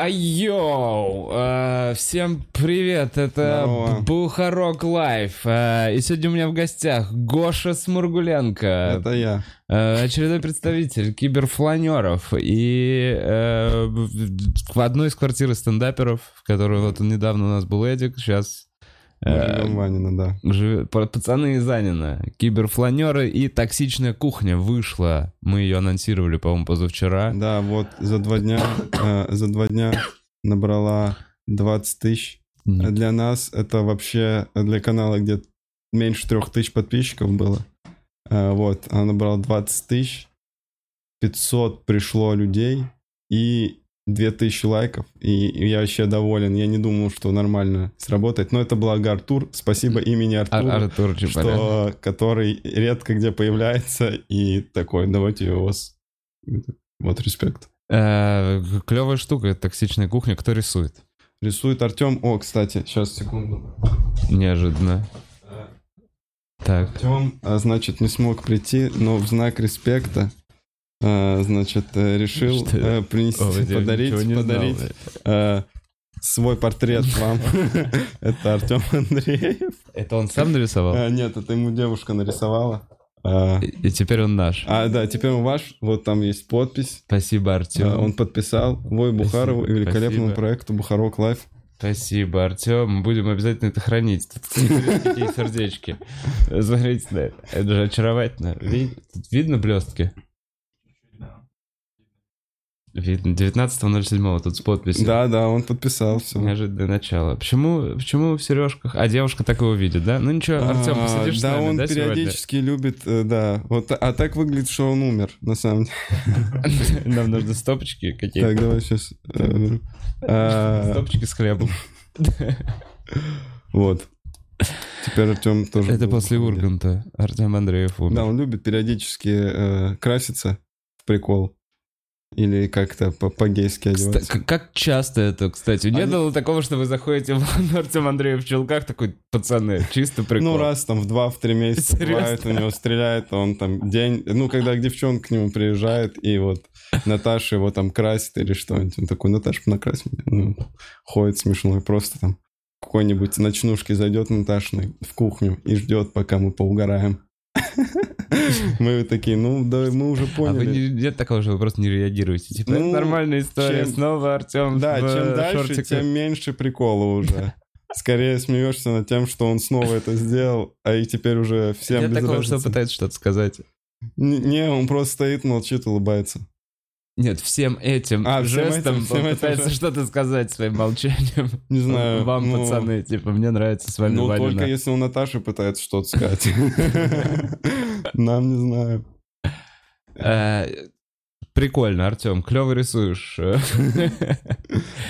Айоу! Э, всем привет, это Здорово. Бухарог Лайв. Э, и сегодня у меня в гостях Гоша Сморгуленко, Это я. э, очередной представитель киберфланеров. И в в одной из квартир стендаперов, в которой вот недавно у нас был Эдик, сейчас... Э, живем в Ванино, да. Па- Пацаны из Ванино, киберфланеры и токсичная кухня вышла. Мы ее анонсировали, по-моему, позавчера. Да, вот за два дня, э, за два дня набрала 20 тысяч. А Для нас это вообще, для канала, где меньше трех тысяч подписчиков было. Э, Вот, она набрала 20 тысяч, 500 пришло людей и 2000 лайков. И я вообще доволен. Я не думал, что нормально сработает. Но это благо Артур. Спасибо имени Ар- Артура. Артур Чапарян. что, который редко где появляется и такой, давайте его. Вот, респект. Э, клевая штука, это токсичная кухня. Кто рисует? Рисует Артем. О, кстати, сейчас, секунду. Неожиданно. Так. Артем, а, значит, не смог прийти, но в знак респекта, а, значит, э, решил Что? э, принести, О, подарить, не знал. подарить э, свой портрет вам. Это Артем Андреев. Это он сам нарисовал? Нет, это ему девушка нарисовала. И теперь он наш. А, да, теперь он ваш. Вот там есть подпись. Спасибо, Артем. Он подписал Бухарогу и великолепному проекту Бухарог Лайв. Спасибо, Артем. Будем обязательно это хранить. Тут какие сердечки. Смотрите на это. Это же очаровательно. Видно блестки? Видно. 19.07 тут с подписью. Да, да, он подписал все. Неожиданное начало. Почему, почему в сережках? А девушка так его видит, да? Ну ничего, Артем, посидишь А, Да, он да, периодически любит, э, да. Вот, а так выглядит, что он умер, на самом деле. Нам нужны стопочки какие-то. Так, давай сейчас. А, Стопочки с хлебом. Вот. Теперь Артем тоже. Это после. Урганта. Артем Андреев Да, умер. он любит периодически э, краситься в прикол. Или как-то по- по-гейски одеваться. Как часто это, кстати? Не Они- было такого, что вы заходите в Артем Андреев в чулках, такой, пацаны, чисто прикол. Ну, раз там в два-в три месяца бывает, у него стреляет, он там день... Ну, когда девчонка к нему приезжает, и вот Наташа его там красит или что-нибудь, он такой, Наташа, накрась меня. Ну, ходит смешно, и просто там какой-нибудь ночнушке зайдет Наташной в кухню и ждет, пока мы поугараем. Мы такие, ну, да, мы уже А вы поняли. не, нет такого, что вы просто не реагируете? Типа, Ну, это нормальная история, чем- снова Артем Да, в чем дальше, шортиках. тем меньше прикола уже. Скорее смеешься над тем, что он снова это сделал, а и теперь уже всем Нет без такого, что разницы. пытается что-то сказать. Не, он просто стоит, молчит, улыбается. Нет, всем этим А, всем жестом этим, всем этим пытается что-то сказать своим молчанием. Не знаю. Вам, ну, пацаны, типа, мне нравится с вами Ну, Ванина. только если он Наташе пытается что-то сказать. Нам не знаю. Э, Прикольно, Артем, клево рисуешь.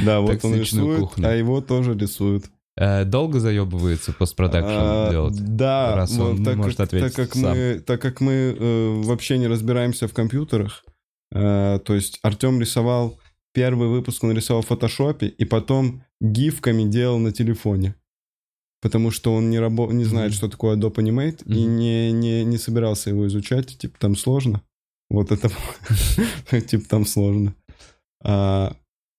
Да, вот он рисует, а его тоже рисуют. Э, Долго заебывается постпродакшн А, делать? Да, раз он вот так может как- ответить так как сам. мы, так как мы э, вообще не разбираемся в компьютерах, э, то есть Артем рисовал первый выпуск, он рисовал в фотошопе, и потом гифками делал на телефоне. Потому что он не, рабо- не знает, Мгм. что такое Adobe Animate, и Мгм. не, не, не собирался его изучать, типа там сложно. Вот это, типа там сложно. А,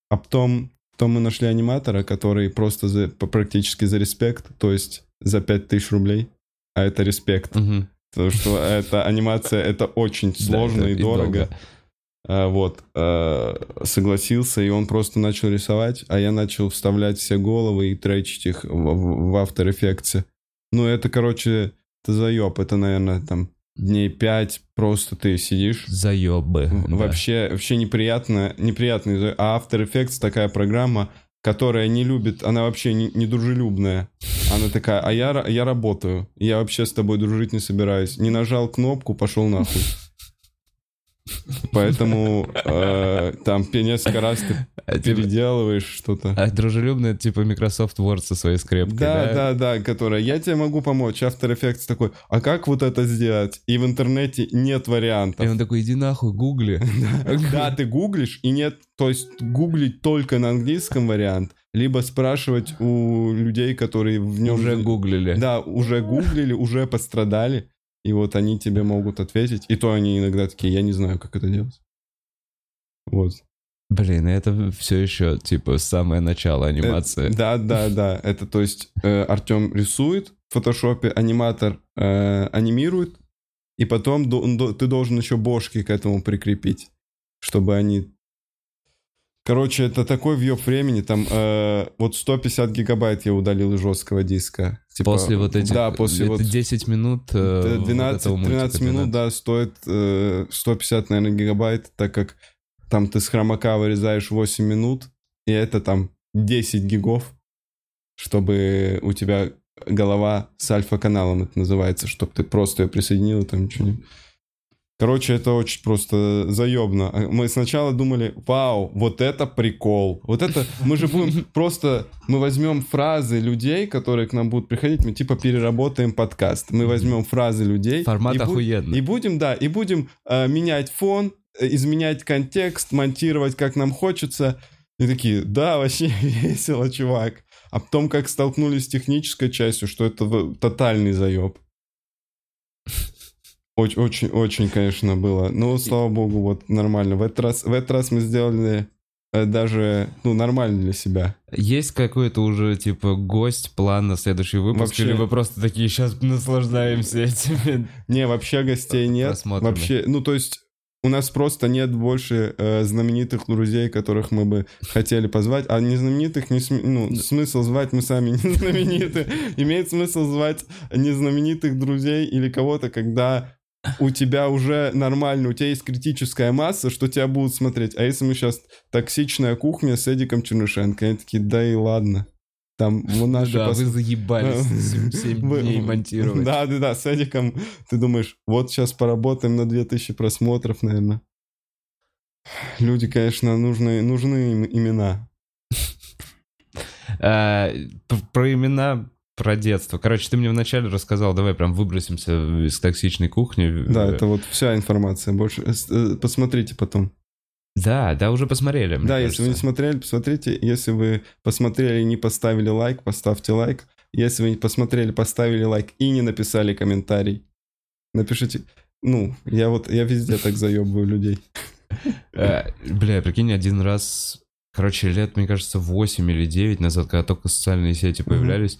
а потом, потом мы нашли аниматора, который просто за, практически за респект, то есть за 5000 рублей, а это респект. Мгм. Потому что эта анимация, это очень сложно и дорого. А, вот, а, согласился, и он просто начал рисовать, а я начал вставлять все головы и тречить их в, в- After Effects. Ну, это, короче, это заеб, это, наверное, там дней пять просто ты сидишь. Заебы. да. Вообще, вообще неприятно, неприятный. за- А After Effects такая программа, которая не любит, она вообще не, не дружелюбная. Она такая, а я, я работаю, я вообще с тобой дружить не собираюсь. Не нажал кнопку, пошел нахуй. Поэтому э, там несколько раз ты А, типа, переделываешь что-то. а дружелюбный, это типа Microsoft Word со своей скрепкой, Да, да? да, да, которая, я тебе могу помочь. After Effects такой, а как вот это сделать? И в интернете нет вариантов. И он такой, иди нахуй, гугли. Да, ты гуглишь, и нет, то есть гуглить только на английском вариант, либо спрашивать у людей, которые в нем... Уже гуглили. Да, уже гуглили, уже пострадали, и вот они тебе могут ответить. И то они иногда такие, я не знаю, как это делать. Вот. Блин, это все еще, типа, самое начало анимации. Э, да, да, да. Это, то есть, э, Артем рисует в фотошопе, аниматор э, анимирует, и потом до, до, ты должен еще бошки к этому прикрепить, чтобы они... Короче, это такой въеб времени, там э, вот 150 гигабайт я удалил из жесткого диска. Типа, после вот этих... Да, после вот... 10 минут... Э, 12, вот 13 мультика, минут, да, стоит э, 150, наверное, гигабайт, так как там ты с хромака вырезаешь 8 минут, и это там 10 гигов, чтобы у тебя голова с альфа-каналом, это называется, чтобы ты просто ее присоединил, там ничего не... Короче, это очень просто заебно. Мы сначала думали, вау, вот это прикол. Вот это, мы же будем просто, мы возьмем фразы людей, которые к нам будут приходить, мы типа переработаем подкаст. Мы возьмем фразы людей. Формат и охуенный. И будем, да, и будем э, менять фон, э, изменять контекст, монтировать как нам хочется. И такие, да, вообще весело, чувак. А потом, как столкнулись с технической частью, что это тотальный заеб. Очень, очень, конечно, было. Но, слава богу, вот нормально. В этот раз, в этот раз мы сделали э, даже, ну, нормально для себя. Есть какой-то уже, типа, гость, план на следующий выпуск? Вообще- Или вы просто такие, сейчас наслаждаемся этими Не, вообще гостей нет. Вообще, ну, то есть у нас просто нет больше э, знаменитых друзей, которых мы бы хотели позвать. А незнаменитых, не см- ну, смысл звать, мы сами не знамениты. Имеет смысл звать незнаменитых друзей или кого-то, когда у тебя уже нормально, у тебя есть критическая масса, что тебя будут смотреть. А если мы сейчас токсичная кухня с Эдиком Чернышенко, они такие, да и ладно. Там у нас же Да, пос- вы заебались 7 Вы- дней монтировать. Да, да, да, с Эдиком ты думаешь, вот сейчас поработаем на 2000 просмотров, наверное. Люди, конечно, нужны, нужны им имена. П- Про имена, про детство. Короче, ты мне вначале рассказал, давай прям выбросимся из токсичной кухни. Да, это вот вся информация. Больше э, э, посмотрите потом. Да, да, уже посмотрели. да, если вы не кажется. смотрели, посмотрите. Если вы посмотрели и не поставили лайк, поставьте лайк. Если вы не посмотрели, поставили лайк и не написали комментарий, напишите. Ну, я вот, я везде так заебываю людей. Э, Бля, прикинь, один раз, короче, лет, мне кажется, 8 или 9 назад, когда только социальные сети появлялись,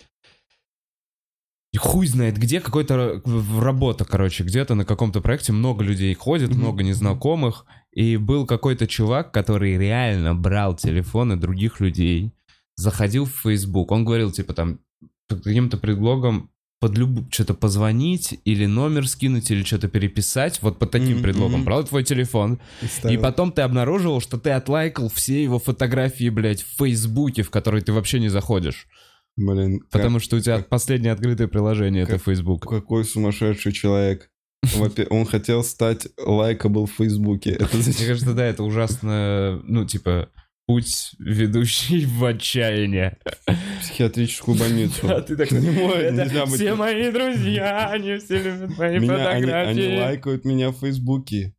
хуй знает где, какой-то работа, короче, где-то на каком-то проекте много людей ходит, много незнакомых, и был какой-то чувак, который реально брал телефоны других людей, заходил в Facebook, он говорил, типа, там, под каким-то предлогом под люб... что-то позвонить или номер скинуть или что-то переписать, вот под таким Мгм, предлогом. Брал твой телефон, и ставил. потом ты обнаружил, что ты отлайкал все его фотографии, блядь, в Фейсбуке, в которые ты вообще не заходишь. Блин, как- Потому что у тебя как- последнее открытое приложение — это как- Facebook. Какой сумасшедший человек. Он хотел стать лайкабл в Фейсбуке. Это Мне кажется, да, это ужасно, ну, типа, путь, ведущий в отчаяние. Психиатрическую больницу. А ты такой, Не «Это быть- все мои друзья, они все любят мои Меня, они, фотографии. лайкают меня в Фейсбуке.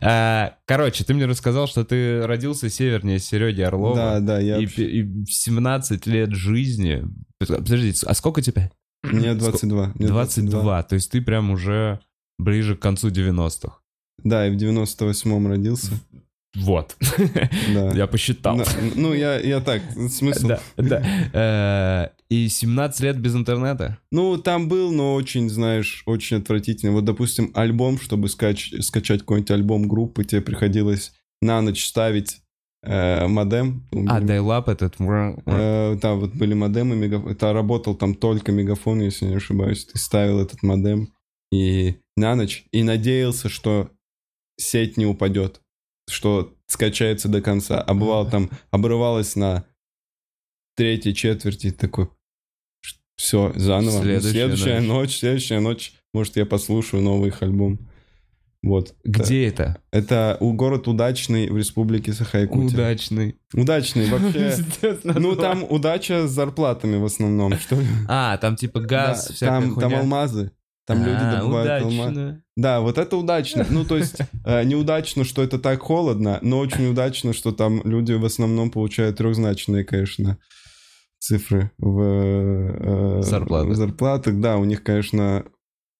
А, Короче, ты мне рассказал, что ты родился севернее Сереги Орлова. Да, да, я... И, и 17 лет жизни. Подожди, а сколько тебе? Мне 22. мне 22. То есть ты прям уже ближе к концу 90-х. Да, и в 98-м родился. Вот. Да. Я посчитал. На- ну, я, я так, смысл. Да, да. И 17 лет без интернета? Ну, там был, но очень, знаешь, очень отвратительно. Вот, допустим, альбом, чтобы скач- скачать какой-нибудь альбом группы, тебе приходилось на ночь ставить э, модем. А, дайлап этот. Э, да, вот были модемы, мегафон. Это работал там только мегафон, если не ошибаюсь. Ты ставил этот модем и на ночь, и надеялся, что сеть не упадет, что скачается до конца. А бывало там, обрывалось на третьей четверти, такой, все, заново. Следующая Следующая, ночь. ночь. следующая ночь, может, я послушаю новый их альбом. Вот. Где это? Это у город Удачный в республике Саха-Якутия. Удачный. Удачный вообще. Ну, там удача с зарплатами в основном, что ли. А, там типа газ, всякая там, алмазы. Там люди А, добывают алмазы. Да, вот это удачно. Ну, то есть, э, неудачно, что это так холодно, но очень удачно, что там люди в основном получают трехзначные, конечно, цифры в, э, Зарплаты. в зарплатах. Да, у них, конечно...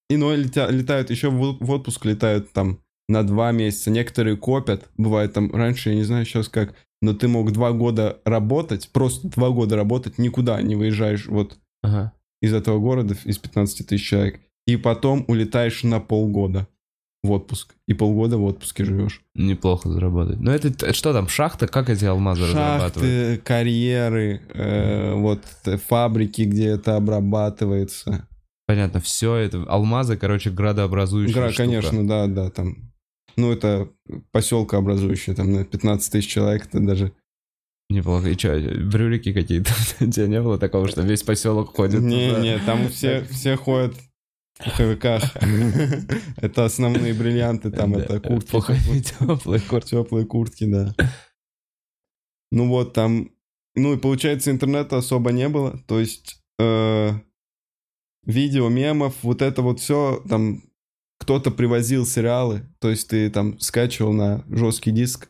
Иной летя- летают, еще в в отпуск летают там на два месяца. Некоторые копят, бывает там раньше, я не знаю сейчас как, но ты мог два года работать, просто два года работать, никуда не выезжаешь вот Ага. из этого города, из 15 тысяч человек, и потом улетаешь на полгода в отпуск, и полгода в отпуске живешь. Неплохо заработать. Но это, это что там, шахта? Как эти алмазы разрабатывают? Шахты, карьеры, э, вот э, фабрики, где это обрабатывается. Понятно, все это, алмазы, короче, градообразующая Гра, штука. конечно, да, да, там. Ну, это поселка образующая, там на 15 тысяч человек, это даже... Неплохо. И что, брюлики какие-то? У тебя не было такого, что весь поселок ходит? Не, туда? не, там все, все ходят пуховиках. Это основные бриллианты, там это куртки. теплые куртки. Теплые куртки, да. Ну вот там... Ну и получается, интернета особо не было. То есть э, видео, мемов, вот это вот все, там кто-то привозил сериалы. То есть ты там скачивал на жесткий диск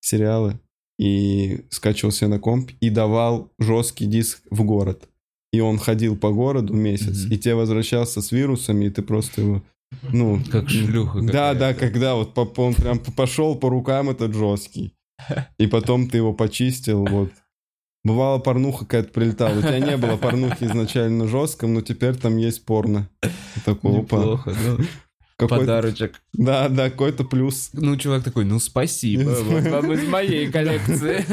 сериалы и скачивал себе на комп и давал жесткий диск в город. И он ходил по городу месяц, Мгм. и тебе возвращался с вирусами, и ты просто его, ну... Как шлюха Да, да, когда вот по- он прям пошел по рукам этот жесткий. И потом ты его почистил, вот. Бывало, порнуха какая-то прилетала. У тебя не было порнухи изначально на жестком, но теперь там есть порно. Такого Неплохо, ну, какой подарочек. Да, да, какой-то плюс. Ну, чувак такой, ну, спасибо, вот вам из моей коллекции.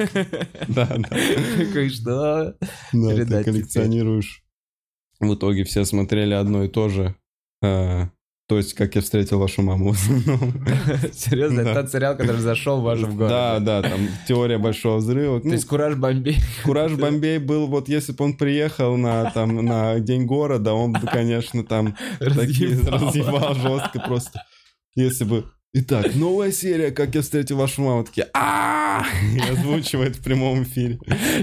Да, да. Такой, что? Да, ты коллекционируешь. В итоге все смотрели одно и то же. То есть, как я встретил вашу маму в основном. Серьезно, это тот сериал, который зашел в вашем городе? Да, да, там теория большого взрыва. То Ну, есть Кураж Бомбей. Кураж Бомбей был, вот если бы он приехал на, там, на День города, он бы, конечно, там такие разъебал жестко просто. Если бы... Итак, новая серия, как я встретил вашу маму. Такие а И озвучивает в прямом эфире.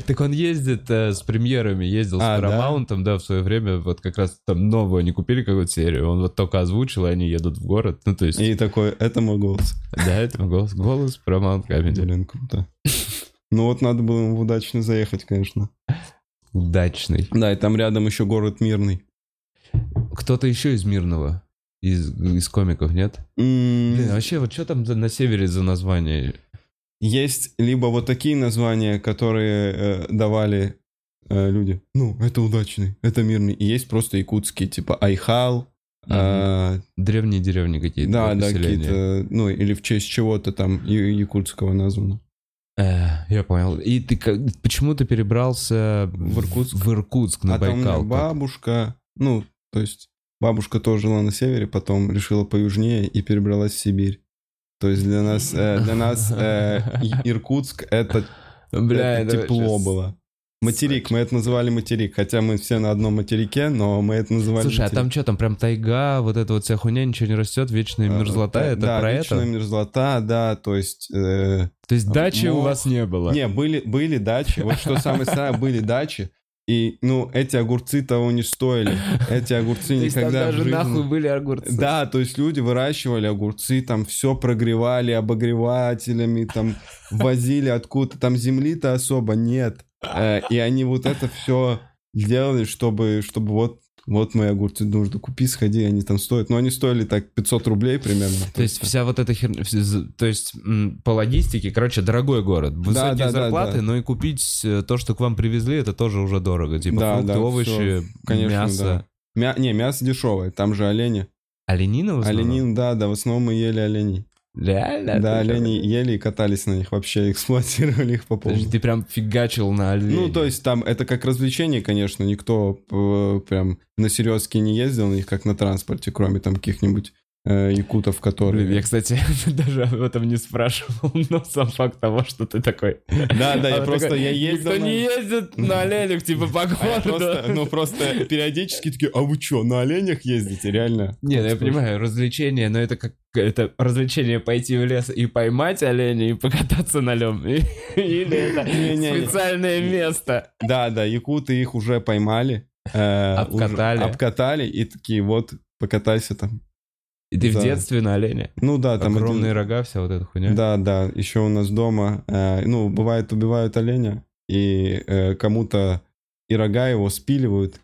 Так он ездит э, с премьерами, ездил А, с да? Paramount, да? в свое время, вот как раз там новую они купили какую-то серию, он вот только озвучил, и они едут в город, ну то есть, И такой, это мой голос. да, это голос, голос Paramount Comedy. Блин, круто. Ну вот надо было ему удачно заехать, конечно. Удачный. Да, и там рядом еще город Мирный. Кто-то еще из Мирного? Из, из комиков, нет? М, Блин, а вообще, вот что там за- на севере за название? Есть либо вот такие названия, которые э, давали э, люди. Ну, это удачный, это мирный. И есть просто якутские, типа Айхал. а, Древние деревни какие-то. да, да, поселения. какие-то, ну, или в честь чего-то там якутского названо. Э, я понял. И ты как, почему ты перебрался В Иркутск. В Иркутск на а там Байкал? бабушка, ну, то есть бабушка тоже жила на севере, потом решила поюжнее и перебралась в Сибирь. То есть для нас, э, для нас э, Иркутск это Бля, это тепло вообще было. Материк, мы это называли материк, хотя мы все на одном материке, но мы это называли Слушай, а материк. там что, там прям тайга, вот эта вот вся хуйня, ничего не растет, вечная А, мерзлота, да, это да, про вечная это? мерзлота, да, то есть... э, То есть дачи у мох. вас не было? не, были, были дачи, вот что самое странное, были дачи, и, ну, эти огурцы того не стоили, эти огурцы никогда даже нахуй были огурцы? Да, то есть люди выращивали огурцы, там все прогревали обогревателями, там возили откуда-то, там земли-то особо нет. Э, И они вот это все делали, чтобы, чтобы вот, вот мои огурцы нужно купи, сходи, они там стоят. Но они стоили так 500 рублей примерно. То есть вся вот эта херня, то есть по логистике, короче, дорогой город, высокие да, да, зарплаты, да. но и купить э, то, что к вам привезли, это тоже уже дорого. Типа Да, фрукты, да, овощи, всё, конечно, мясо. Мя- не, мясо дешевое, там же олени. Оленина в основном? Оленин, да, да, в основном мы ели оленей. Реально? Да, олени ели и катались на них вообще, эксплуатировали их по полной. Ты прям фигачил на оленя. Ну, то есть там это как развлечение, конечно, никто э, прям на серьезке не ездил на них, как на транспорте, кроме там каких-нибудь якутов, которые... Блин, я, кстати, даже об этом не спрашивал, но сам факт того, что ты такой... Да, да, я просто, такой, я ездил... Никто на- не ездит на оленях, типа, по А городу. ну, просто периодически такие, а вы что, на оленях ездите, реально? Не, ну я ж. понимаю, развлечение, но это как это развлечение пойти в лес и поймать оленя и покататься на нем. Или это специальное место. Да, да, якуты их уже поймали. э, Обкатали. обкатали и такие, вот, покатайся там. И ты в Да. детстве на оленя. Ну да, там... один- Огромные рога, вся вот эта хуйня. Да, да, еще у нас дома, э, ну, бывает, убивают оленя, и э, кому-то и рога его спиливают,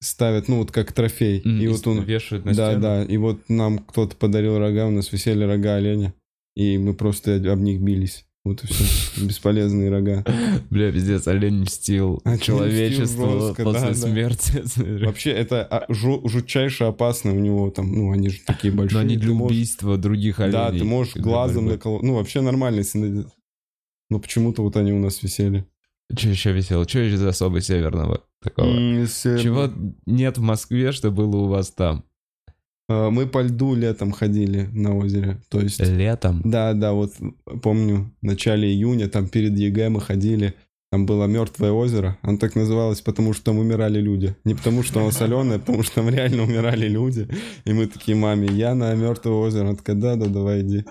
ставят, ну, вот как трофей. М, и и вот он... вешают на Да, стену. да, и вот нам кто-то подарил рога, у нас висели рога оленя, и мы просто об них бились. Вот и все. Бесполезные рога. Бля, пиздец, олень мстил мстил человечеству жестко, после да, да. смерти. Вообще, это а, жу- жутчайше опасно у него там, ну, они же такие большие. Но они для можешь- убийства других оленей. Да, ты можешь глазом наколоть. Ну, вообще нормально, если... Но почему-то вот они у нас висели. Че еще весело? Че из особо северного такого? Если- Чего нет в Москве, что было у вас там? А, Мы по льду летом ходили на озере. То есть... Летом? Да, да, вот помню, в начале июня, там перед ЕГЭ мы ходили, там было мертвое озеро. Оно так называлось, потому что там умирали люди. Не потому что оно соленое, а потому что там реально умирали люди. И мы такие, маме, я на мертвое озеро. Она такая, да, да, давай иди.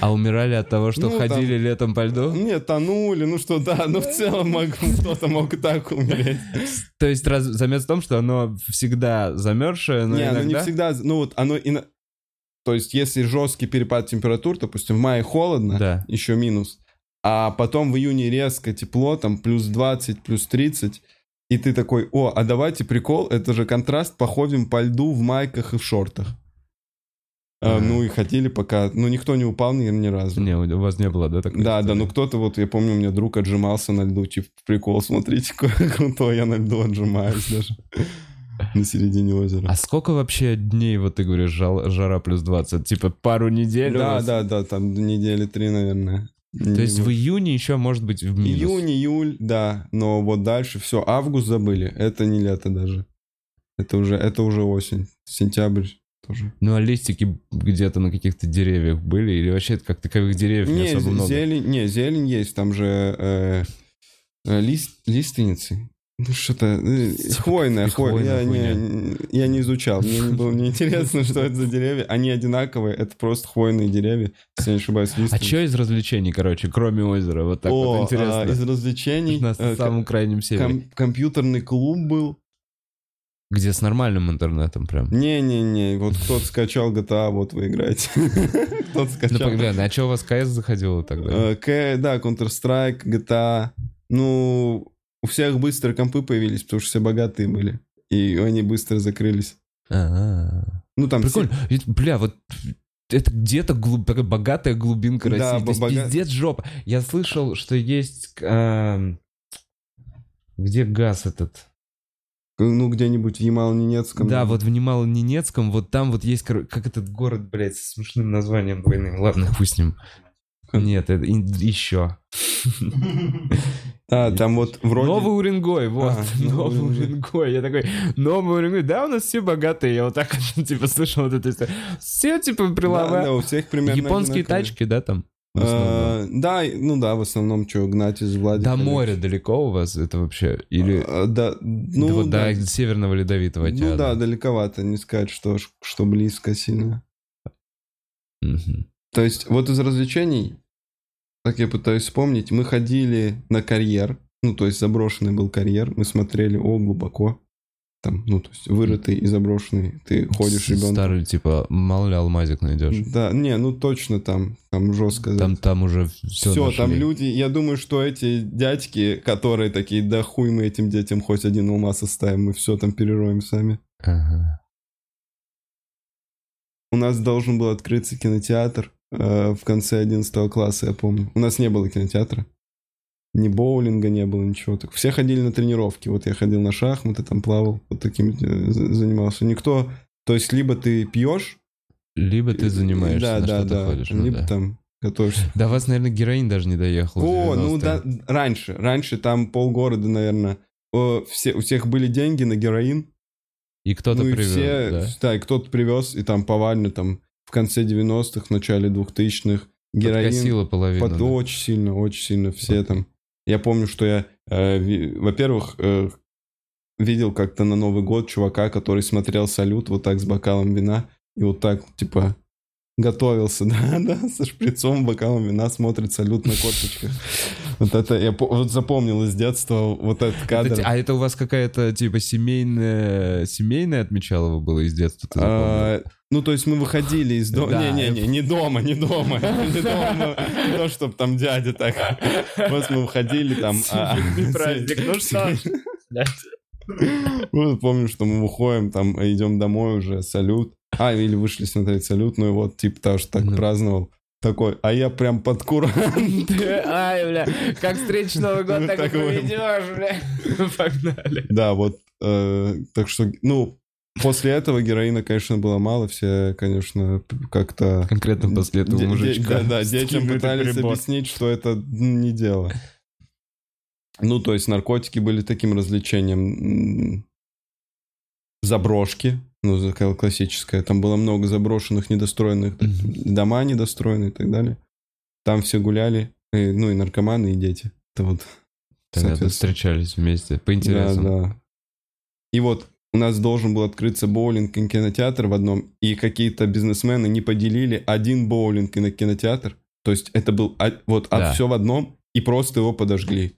А умирали от того, что Ну, ходили там- летом по льду? Не, тонули, ну что, да, ну в целом мог- кто-то мог и так умереть. То есть раз, замес в том, что оно всегда замерзшее, но не, иногда... ну не всегда, ну вот оно... и То есть если жесткий перепад температур, допустим, в мае холодно, Да. еще минус. А потом в июне резко тепло, там плюс 20, плюс 30. И ты такой, о, а давайте прикол, это же контраст, походим по льду в майках и в шортах. Ага. ну и хотели пока, ну никто не упал ни, ни разу. Не, у вас не было, да, такой Да, да, истории? ну кто-то, вот я помню, у меня друг отжимался на льду, типа, прикол, смотрите, какой крутой, я на льду отжимаюсь даже на середине озера. А сколько вообще дней, вот ты говоришь, жал- жара плюс 20? Типа пару недель Да, да, да, там недели три, наверное. То есть в июне еще может быть в минус? Июнь, июль, да, но вот дальше все, август забыли, это не лето даже. Это уже, это уже осень, сентябрь тоже. Ну а листики где-то на каких-то деревьях были? Или вообще как таковых деревьев не, Не, особо много? зелень, не, зелень есть, там же э, э, лист, лиственницы. Ну что-то, э, хвойная, и хвой- хвойная я, не, я не изучал, мне не было неинтересно, что это за деревья. Они одинаковые, это просто хвойные деревья, если я не ошибаюсь, А лиственницы. что из развлечений, короче, кроме озера? Вот так О, вот интересно. а, из развлечений на э, самом крайнем севере. ком- компьютерный клуб был, Где с нормальным интернетом прям. Не-не-не, вот кто-то скачал GTA, вот вы играете. Кто-то Ну, скачал. погоди, а что у вас КС заходило тогда? Э, Да, Counter-Strike, GTA. Ну, у всех быстро компы появились, потому что все богатые были. И они быстро закрылись. А-а. Ну, там... Прикольно. Ведь, Бля, вот это где-то глуб- такая богатая глубинка Да, России. То есть бога- пиздец жопа. Я слышал, что есть... эм, Где газ этот? все- Ну, где-нибудь в Ямало-Ненецком. Да, вот в Немало-Ненецком, вот там вот есть, как этот город, блядь, с смешным названием двойным. Ладно, пусть с ним. Нет, это еще. А, там вот вроде... Новый Уренгой, вот. А, Новый Новый Уренгой. Я такой, Новый Уренгой. Да, у нас все богатые. Я вот так, типа, слышал вот это. Все, типа, Да, прилавы. да, у всех примерно Японские тачки, да, там? Э, Да, ну да, в основном, что, гнать из Владика. До моря далеко у вас это вообще? Или А, Да, ну, да вот да. до Северного Ледовитого океана? Ну да, далековато, не сказать, что, что близко сильно. То есть вот из развлечений, так я пытаюсь вспомнить, мы ходили на карьер, ну то есть заброшенный был карьер, мы смотрели, о, глубоко, там, ну то есть вырытый и заброшенный, ты ходишь ребенком. Старый, типа, мало ли алмазик найдешь. Да, не, ну точно там, там жестко. Там, там уже все Все, там люди, я думаю, что эти дядьки, которые такие, да хуй мы этим детям хоть один алмаз оставим, мы все там перероем сами. Ага. У нас должен был открыться кинотеатр в конце 11 класса, я помню. У нас не было кинотеатра. Ни боулинга не было, ничего. Так все ходили на тренировки. Вот я ходил на шахматы, там плавал, вот таким э, за- занимался. Никто... То есть либо ты пьешь... Либо ты занимаешься, да, на да, что ты да. ходишь. ну либо да. там готовишься. До вас, наверное, героин даже не доехал. О, ну 90-е. да, раньше. Раньше там полгорода, наверное. Все, у всех были деньги на героин. И кто-то ну привез, все, да. да, и кто-то привез, и там повально там в конце 90-х, начале 2000-х героин половину. под да. очень сильно, очень сильно все там. Я помню, что я, э, во-первых, э, видел как-то на Новый год чувака, который смотрел салют вот так с бокалом вина и вот так типа готовился, да, да, со шприцом, бокалом вина смотрит салют на корточках. Вот это я вот запомнил из детства вот этот Это кадр. те- а это у вас какая-то, типа, семейная... Семейная отмечалова было из детства? ты? А, Ну, то есть мы выходили из дома. Да. Не-не-не, не дома, не дома. Не дома. Не то, чтобы там дядя так. Вот мы выходили там. а, праздник, ну что. Вот помню, что мы выходим, там идем домой уже, салют. А, или вышли смотреть салют, ну и вот, типа, того, что так праздновал. Такой, а я прям под кураном. Ай, бля, как встречу Новый год, так и проведешь, бля. Погнали. Да, вот, э, так что, ну, после этого героина, конечно, было мало, все, конечно, как-то... Конкретно после этого мужичка. Да, да, детям пытались объяснить, что это не дело. Ну, то есть наркотики были таким развлечением. Заброшки, ну, такая классическая. Там было много заброшенных, недостроенных Мгм. дома недостроенные и так далее. Там все гуляли, и, ну, и наркоманы, и дети. Это вот, соответственно. встречались вместе, по да, интересам. да. И вот у нас должен был открыться боулинг и кинотеатр в одном, и какие-то бизнесмены не поделили один боулинг и на кинотеатр. То есть это был а- вот Да. все в одном, и просто его подожгли.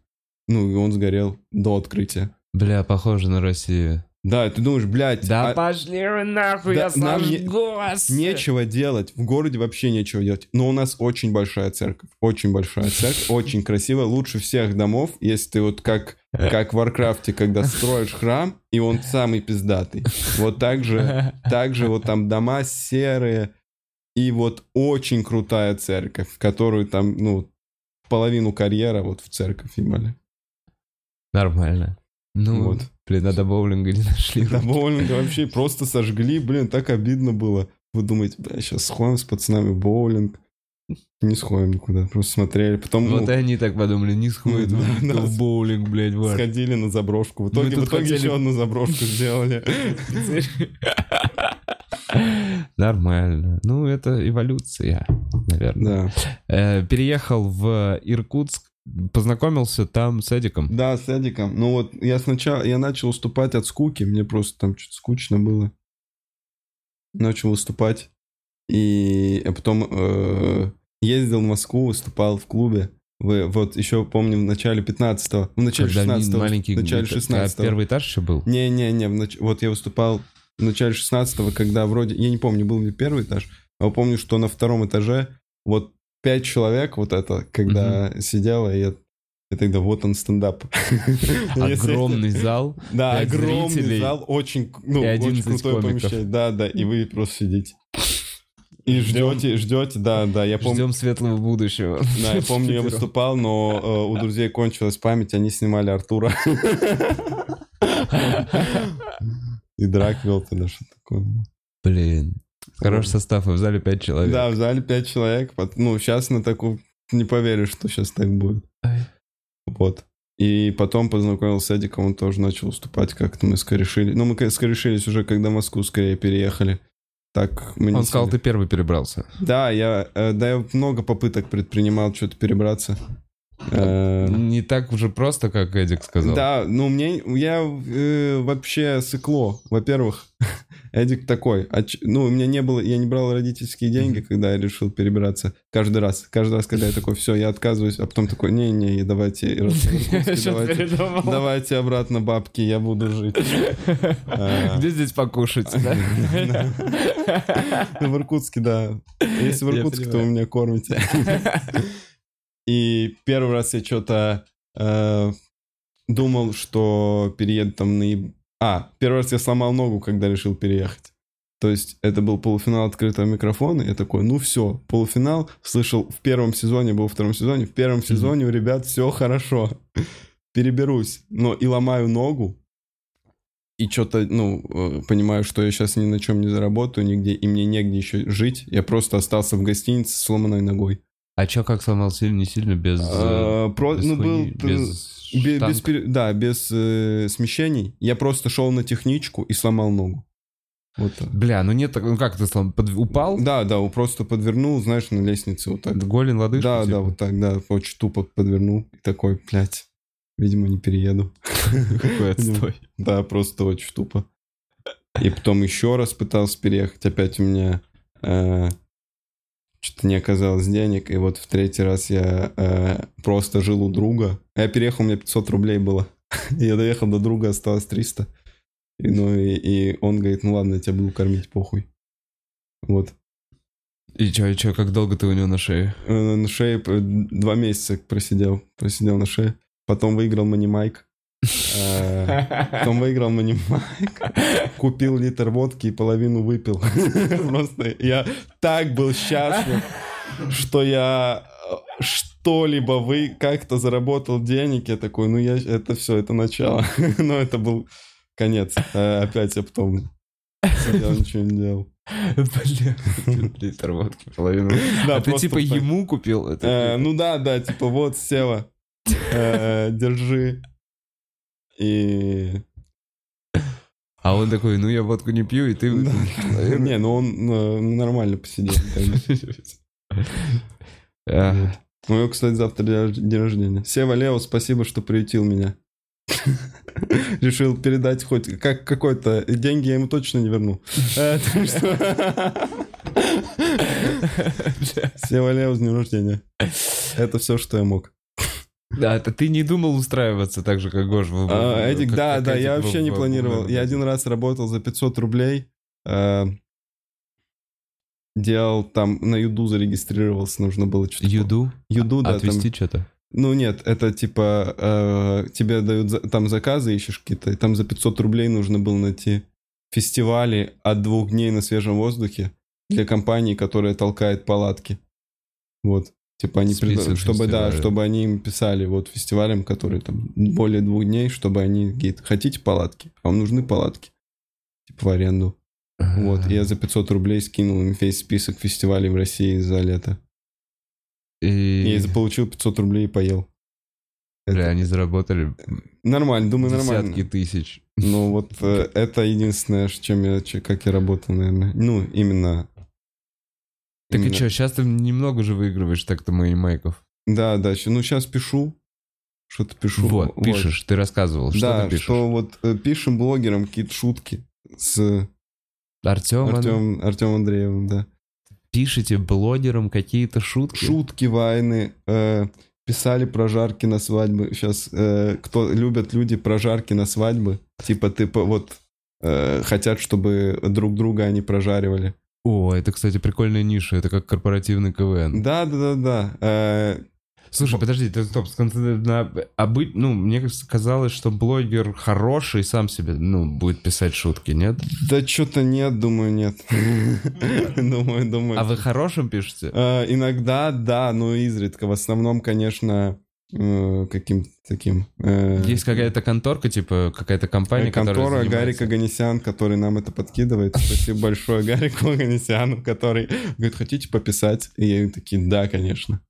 Ну, и он сгорел до открытия. Бля, похоже на Россию. Да, и ты думаешь, блядь, Да а пошли вы нахуй, Да, я не- сожгу вас. нечего делать. В городе вообще нечего делать. Но у нас очень большая церковь. Очень большая церковь. Очень красивая. Лучше всех домов, если ты вот как, как в Варкрафте, когда строишь храм, и он самый пиздатый. Вот так же Также вот там дома серые, и вот очень крутая церковь, которую там, ну, половину карьера вот в церковь ебали. Нормально. Ну, Вот. Блин, надо боулинга не нашли. Да боулинг вообще просто сожгли, блин, так обидно было. Вы думаете, бля, сейчас сходим с пацанами боулинг. Не сходим никуда, просто смотрели. Потом ну, Вот и они так подумали, не сходит Ну, да, да. в боулинг, блядь, в арт. сходили на заброшку. В итоге, в итоге хотели- еще одну заброшку сделали. Нормально. Ну, это эволюция, наверное. Да. Э, Переехал в Иркутск, познакомился там с Эдиком. Да, с Эдиком. Ну вот я сначала, я начал уступать от скуки, мне просто там что-то скучно было. Начал выступать. И а потом э, ездил в Москву, выступал в клубе. Вы, вот еще помню в начале 15-го, в начале Когда 16 маленький... в начале где-то- 16 а Первый этаж еще был? Не-не-не, нач- вот я выступал в начале 16 когда вроде, я не помню, был ли первый этаж, а помню, что на втором этаже вот пять человек вот это, когда сидело, и я, я тогда вот он стендап. Огромный зал. Да, огромный зал, очень, ну, очень 11 крутое помещение. Да, да, и вы просто сидите. И ждете, ждете, да, да, я помню. Ждем светлого будущего. Да, я помню, я выступал, но э, у друзей кончилась память, они снимали Артура. И драк вел тогда, что такое. Блин. Хороший состав, и в зале 5 человек. Да, в зале пять человек. пот- Ну, сейчас на такую... Не поверишь, что сейчас так будет. Ай. Вот. И потом познакомился с Эдиком, он тоже начал уступать как-то, мы скорешили. Ну, мы скорешились уже, когда в Москву скорее переехали. Так мы Он сказал, ты первый перебрался. Да, я, э, да, я много попыток предпринимал что-то перебраться. Э, Не так уже просто, как Эдик сказал. Да, ну мне я э, вообще сыкло. Во-первых, Эдик такой. а ч- ну, у меня не было, я не брал родительские деньги, когда я решил перебираться. Каждый раз. Каждый раз, когда я такой, все, я отказываюсь, а потом такой, не-не, давайте, давайте, обратно бабки, я буду жить. А. Где здесь покушать, в Иркутске, да. Если в Иркутске, то вы меня кормите. И первый раз я что-то думал, что перееду там на... А, первый раз я сломал ногу, когда решил переехать. То есть это был полуфинал открытого микрофона. Я такой, ну все, полуфинал. Слышал, в первом сезоне, был во втором сезоне. В первом сезоне у ребят все хорошо. Переберусь. Но и ломаю ногу. И что-то, ну, э, понимаю, что я сейчас ни на чем не заработаю нигде, и мне негде еще жить. Я просто остался в гостинице с сломанной ногой. А чё, как сломал сильно, не сильно, без... А, про- без ну, был, хуйни, э, без Бе- без, штанг? пере- да, без э, смещений. Я просто шел на техничку и сломал ногу. Вот так. Бля, ну нет, ну как ты слом... под- упал? Да, да, просто подвернул, знаешь, на лестнице вот так. Голень, лодыжку? да, типа? да, вот так, да, очень тупо подвернул. И такой, блядь, видимо, не перееду. Какой отстой. Да, просто очень тупо. И потом еще раз пытался переехать. Опять у меня что-то не оказалось денег. И вот в третий раз я э, просто жил у друга. Я переехал, у меня 500 рублей было. Я доехал до друга, осталось 300. И, ну и, и он говорит, ну ладно, я тебя буду кормить, похуй. Вот. И чё, и чё, как долго ты у него на шее? Э, На шее два месяца просидел. Просидел на шее. Потом выиграл Money Майк. Э, Потом выиграл манимайк, купил литр водки и половину выпил. Просто я так был счастлив, что я э, что-либо вы как-то заработал денег. Я такой, ну я это все, это начало. Но это был конец. Э, Опять я потом сидел, ничего не делал. Бля, литр водки, половину. Да, А ты типа ему купил это? Э, Ну да, да, типа вот, Сева, э, держи. И... А он такой, ну я водку не пью, и ты... Да. Не, ну он э, нормально посидел. У него, кстати, завтра день рождения. Сева Лео, спасибо, что приютил меня. Решил передать хоть как какой-то... Деньги я ему точно не верну. Э, Сева Лео, с днем рождения. Это все, что я мог. Да, это ты не думал устраиваться так же, как Гош? в- А, в- Эдик, как- да, как да, Эдик я в- вообще не в- планировал. в- Я один раз работал за 500 рублей. э, Делал там, на Юду зарегистрировался, нужно было что-то... Юду? Юду, да, там... Отвезти что-то? Ну нет, это типа э, тебе дают за- там заказы ищешь какие-то, и там за 500 рублей нужно было найти фестивали от двух дней на свежем воздухе для компании, которая толкает палатки. Вот. Типа они предла- чтобы да, чтобы они им писали вот фестивалям, которые там более двух дней, чтобы они говорит, хотите палатки, а вам нужны палатки, типа в аренду. Вот, и я за 500 рублей скинул им весь список фестивалей в России за лето. И И... за- получил 500 рублей и поел. Бля, Это- они заработали Нормально, думаю, десятки нормально. тысяч. Ну вот э, это единственное, с чем я, как я работал, наверное. Ну, именно... Так и именно- что, сейчас ты немного же выигрываешь так-то майков. Да, да, ну сейчас пишу, что-то пишу. Вот, пишешь, ты рассказывал. Что да, ты пишешь? что вот э, пишем блогерам какие-то шутки с Артем, Артем, Артем Андреевым, да. пишите блогерам какие-то шутки? Шутки, вайны, э, писали прожарки на свадьбы. Сейчас кто любят люди прожарки на свадьбы, типа ты вот э, хотят, чтобы друг друга они прожаривали. О, это, кстати, прикольная ниша. Это как корпоративный КВН. Да, да, да, да. Э, Слушай, подожди, ты стоп, на- а быть, ну, мне казалось, что блогер хороший сам себе, ну, будет писать шутки, нет? Да что-то нет, думаю, нет. Думаю, думаю. А вы хорошим пишете? Э, Иногда, да, но изредка. В основном, конечно, э, каким-то таким... э, Есть какая-то конторка, типа, какая-то компания, которая Контора Гарик Аганесян, который нам это подкидывает. Спасибо большое Гарику Аганесяну, который говорит, хотите пописать? И такие, да, конечно.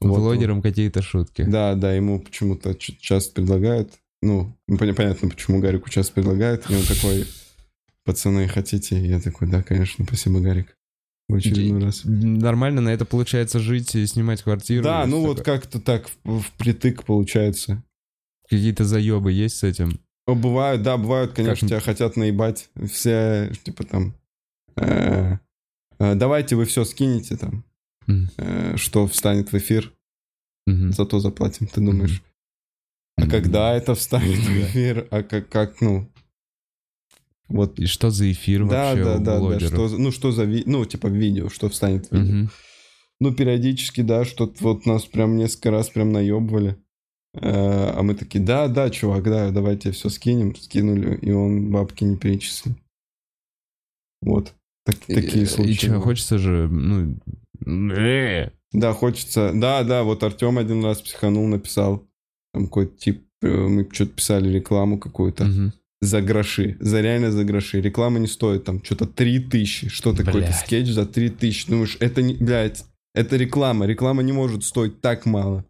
Вот. Блогерам какие-то шутки. Да, да, ему почему-то часто предлагают. Ну, пон- понятно, почему Гарику часто предлагают. И он такой, пацаны, хотите? И я такой, да, конечно, спасибо, Гарик. В очередной раз. Нормально на это получается жить и снимать квартиру? Да, ну вот как-то так впритык получается. Какие-то заебы есть с этим? О, бывают, да, бывают, конечно, Как- тебя хотят наебать. Все, типа там... э, э, давайте вы все скинете там, э, что встанет в эфир, зато заплатим, ты думаешь. А когда это встанет в эфир? А как, как ну... Вот И что за эфир Да, вообще да, да, да. блогеров? Что, ну, что за ви... Ну, типа видео, что встанет в видео. Мгм. Ну, периодически, да, что-то вот нас прям несколько раз прям наебывали. Э, А мы такие, да, да, чувак, да, давайте все скинем. Скинули, и он бабки не перечислил. Вот. Так- такие И- случаи. И что, хочется же, ну... э, Да, хочется. Да, да, вот Артем один раз психанул, написал. Там какой-то тип, э, мы что-то писали рекламу какую-то. мгм. За гроши. За реально за гроши. Реклама не стоит там что-то 3000. Что-то какой-то Блядь. скетч за 3000. Думаешь, это не, блядь, это реклама. Реклама не может стоить так мало.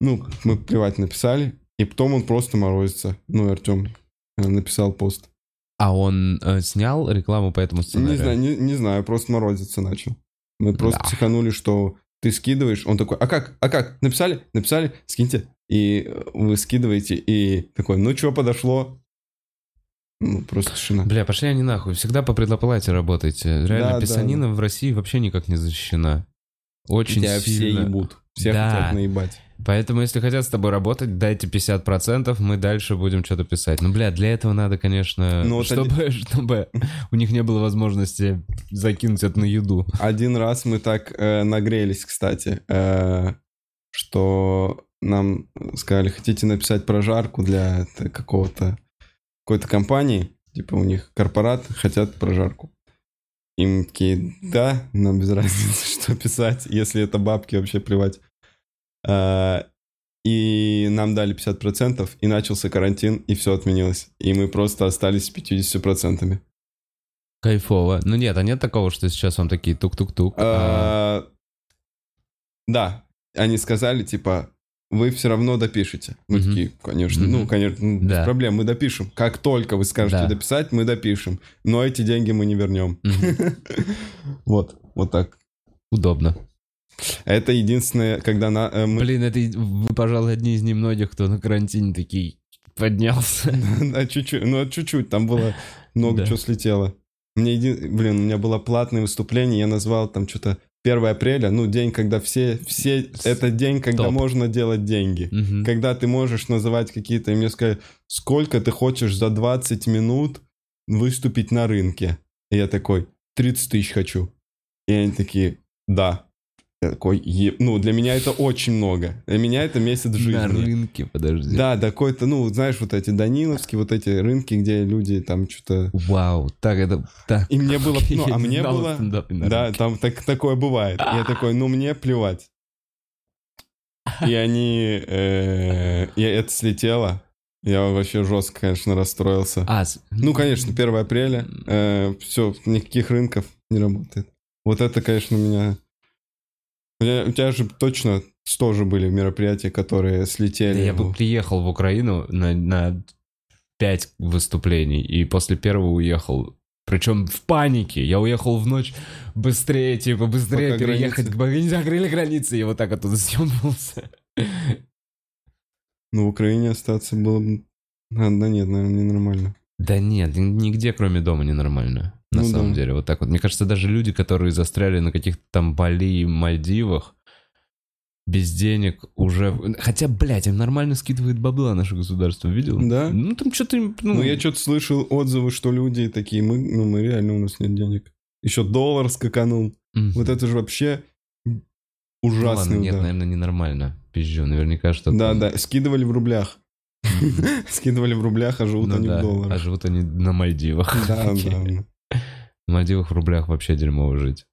Ну, мы плевать написали. И потом он просто морозится. Ну, Артем э, написал пост. А он э, снял рекламу по этому сценарию? Не знаю, не, не знаю, просто морозиться начал. Мы просто Да. психанули, что ты скидываешь, он такой, а как, а как, написали, написали, скиньте. И э, вы скидываете, и такой, ну что, подошло? Ну, просто тишина. Бля, пошли они нахуй. Всегда по предоплате работаете. Реально, Да, да, писанина в России вообще никак не защищена. Очень Тебя все сильно. ебут. Все Да. хотят наебать. Поэтому, если хотят с тобой работать, дайте 50%, мы дальше будем что-то писать. Ну, бля, для этого надо, конечно, Ну, вот чтобы, чтобы у них не было возможности закинуть это на еду. Один раз мы так э, нагрелись, кстати, э, что нам сказали, хотите написать прожарку для какого-то какой-то компании, типа у них корпорат, хотят прожарку. И мы такие, да, нам без разницы, что писать, если это бабки, вообще плевать. А, И нам дали 50%, и начался карантин, и все отменилось. И мы просто остались с 50%. Кайфово. Ну нет, а нет такого, что сейчас вам такие тук-тук-тук. а- А, Да, они сказали, типа, вы все равно допишете. Мы Мгм. такие, конечно, ну, Мгм. конечно, ну, без Да. проблем, мы допишем. Как только вы скажете Да. дописать, мы допишем. Но эти деньги мы не вернем. Вот, вот так. Удобно. Это единственное, когда на, э, мы... Блин, это вы, пожалуй, одни из немногих, кто на карантине такие поднялся. Да, чуть-чуть, ну, чуть-чуть, там было много чего слетело. Мне един... Блин, у меня было платное выступление, я назвал там что-то 1 апреля, ну, день, когда все, все... Это день, когда Топ. можно делать деньги. Мгм. Когда ты можешь называть какие-то... И мне сказали, сколько ты хочешь за 20 минут выступить на рынке? И я такой, 30 тысяч хочу. И они такие, да. Я такой, «Е- ну, для меня это очень много. Для меня это месяц жизни. На рынке, подожди. Да, какой-то, ну, знаешь, вот эти Даниловские, вот эти рынки, где люди там что-то... Вау, так это... Так. И мне было, ну, а не мне было... Да, там так, такое бывает. Я такой, ну, мне плевать. И они... э, И это слетело. Я вообще жестко, конечно, расстроился. А, Ну, конечно, 1 апреля. все, никаких рынков не работает. Вот это, конечно, меня... У тебя, у тебя же точно тоже были мероприятия, которые Да слетели. я бы приехал в Украину на, на 5 выступлений, и после первого уехал. Причем в панике. Я уехал в ночь быстрее, типа, быстрее Пока переехать. границы- закрыли границы, я вот так оттуда съебнулся. Ну, в Украине остаться было бы... А, да нет, наверное, ненормально. Да нет, нигде кроме дома ненормально. На Ну самом да. деле, вот так вот. Мне кажется, даже люди, которые застряли на каких-то там Бали и Мальдивах, без денег уже... Хотя, блядь, им нормально скидывает бабла наше государство, видел? Да? Ну, там что-то... Ну, Ну, я что-то слышал отзывы, что люди такие, мы, ну, мы реально, у нас нет денег. Еще доллар скаканул. Мгм. Вот это же вообще Ну ужасный ладно, нет, удар. наверное, ненормально. Пизжу, наверняка что-то... Да, да, скидывали в рублях. Скидывали в рублях, а живут Ну они да, в а долларах. живут они на Мальдивах. Да, да. На Мальдивах в рублях вообще дерьмово жить.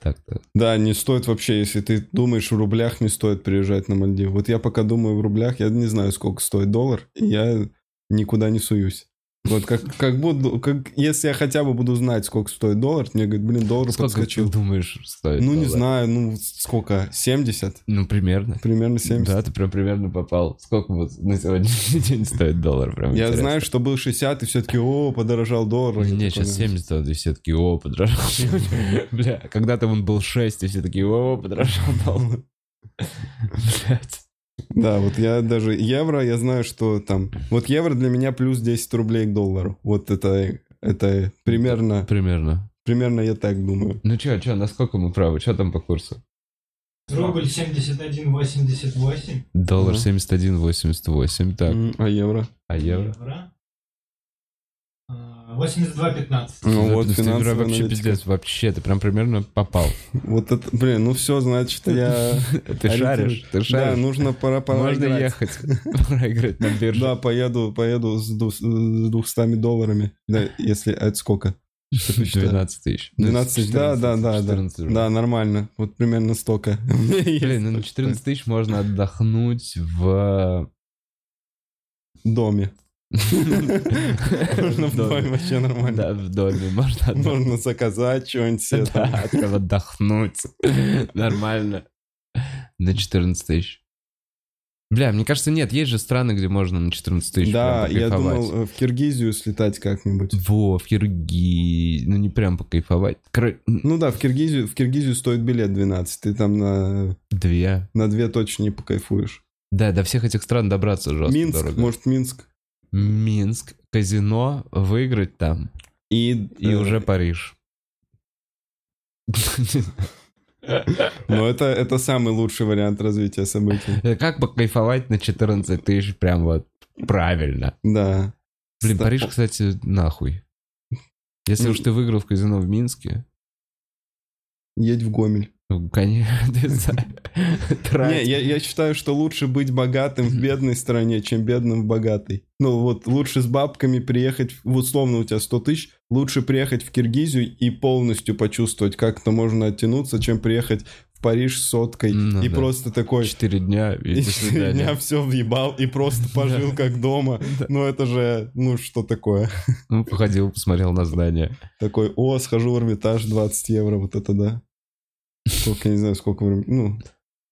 Так-то. Да, не стоит вообще, если ты думаешь в рублях, не стоит приезжать на Мальдивы. Вот я пока думаю в рублях, я не знаю, сколько стоит доллар, и я никуда не суюсь. Вот как, как буду, как, если я хотя бы буду знать, сколько стоит доллар, мне говорят, блин, доллар Сколько ты подскочил. думаешь стоит? Ну, не доллар? знаю, ну, сколько? 70? Ну, примерно. Примерно 70. Да, ты прям примерно попал. Сколько вот на сегодняшний день стоит доллар? Прям я интересно. знаю, что был 60, и все-таки, о, подорожал доллар. Я Не, такой, сейчас да. 70, а все такие, о, подорожал. Бля, когда-то он был 6, и все такие, о, подорожал доллар. Блядь. Да, вот я даже евро, я знаю, что там... Вот евро для меня плюс 10 рублей к доллару. Вот это, это примерно, Примерно. примерно я так думаю. Ну чё, чё, насколько мы правы? Чё там по курсу? Рубль 71,88. Доллар Ага. 71,88, так. А евро? А евро? А, 82,15. Ну вот, ты финансовая вообще аналитика. пиздец, вообще, ты прям примерно попал. Вот это, блин, ну все, значит, я... Ты шаришь, ты Да, шаришь. нужно пора, пора Можно играть. ехать, проиграть на бирже. Да, поеду, поеду с, ду- с 200 долларами. Да, если это сколько? Что посчитать? 12 тысяч. Ну, 12 тысяч, да, да, да, да. 14 уже. Да, нормально. Вот примерно столько. Блин, ну на 14 тысяч можно отдохнуть в... В доме. Вообще нормально. Да, в доме можно. Можно заказать что-нибудь себе. Да, отдохнуть. Нормально. На 14 тысяч. Бля, мне кажется, нет, есть же страны, где можно на 14 тысяч Да, я думал э, в Киргизию слетать как-нибудь. Во, в Киргизии. Ну, не прям покайфовать. Кор- Ну да, в Киргизию, в Киргизию стоит билет 12. Ты там на, Две. на две точно не покайфуешь. Да, до всех этих стран добраться жестко Минск, дорого. может Минск. Минск, казино, выиграть там. И, И э, уже Париж. Но это, это самый лучший вариант развития событий. Как покайфовать на 14 тысяч прям вот правильно. Да. Блин, Париж, кстати, нахуй. Если Ну, уж ты выиграл в казино в Минске, Едь в Гомель. Ну, конечно. Не, я, я считаю, что лучше быть богатым в бедной стране, чем бедным в богатой. Ну вот лучше с бабками приехать, в условно у тебя 100 тысяч, лучше приехать в Киргизию и полностью почувствовать, как это можно оттянуться, чем приехать в Париж с соткой Ну и да. просто такой... Четыре дня и четыре дня все въебал и просто пожил как дома. Ну это же, ну что такое? Ну, походил, посмотрел на здание. Такой, о, схожу в Эрмитаж, 20 евро, вот это да. Сколько, я не знаю, сколько в Эрми- Ну,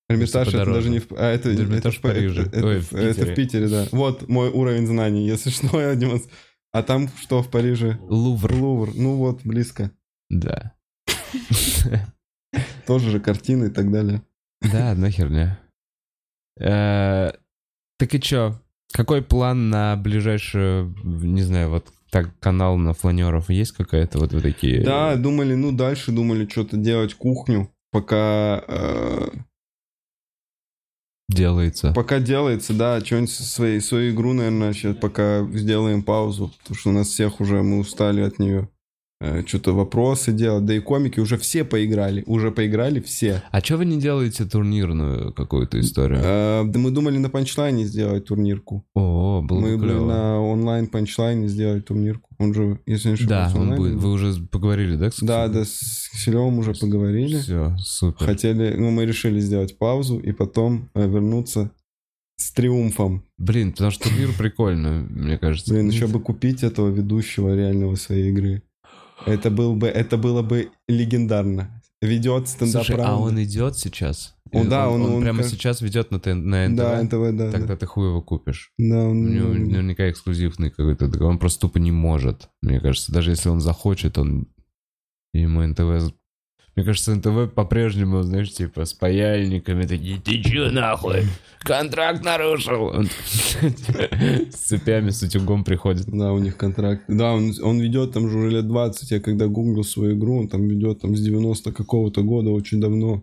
Эрмитаж это даже не в... А, это, Эрмитаж это в Париже. Это, это Ой, в- в это в Питере. Питере, да. Вот мой уровень знаний, если что, я демонс- А там что в Париже? Лувр. Лувр. Ну вот, близко. Да. Тоже же картины и так далее. Да, одна херня. Э, Так и чё? Какой план на ближайшее, не знаю, вот так канал на фланеров есть какая-то вот вы такие? Да, думали, ну дальше думали что-то делать кухню, пока э, Делается. Пока делается, да, что-нибудь своей, свою игру, наверное, сейчас пока сделаем паузу, потому что у нас всех уже, мы устали от нее. Что-то вопросы делать, да и комики уже все поиграли, уже поиграли все. А чё вы не делаете турнирную какую-то историю? Э, да мы думали на панчлайне сделать турнирку. О, было мы бы на онлайн панчлайне сделать турнирку. Он же, если не Да, ошибаюсь, он онлайн будет. Вы уже поговорили, да? с Да, да, с Киселевым уже поговорили. Все, супер. Хотели, ну, мы решили сделать паузу и потом э, вернуться с триумфом. Блин, потому что турнир прикольно, мне кажется. Блин, еще бы купить этого ведущего реального своей игры. Это, был бы, это было бы легендарно. Ведет стендап Слушай, а он идет сейчас? Он, да, он- он прямо как- сейчас ведет на, ТН на НТВ? Да, НТВ, да. Тогда ты хуй его купишь. Да, У он... него наверняка эксклюзивный какой-то. Он просто тупо не может, мне кажется. Даже если он захочет, он... Ему НТВ... Мне кажется, НТВ по-прежнему, знаешь, типа, с паяльниками такие, ты чё нахуй? Контракт нарушил! С цепями, с утюгом приходит. Да, у них контракт. Да, он, он ведет там же уже лет 20. Я когда гуглил свою игру, он там ведет там с 90 какого-то года, очень давно.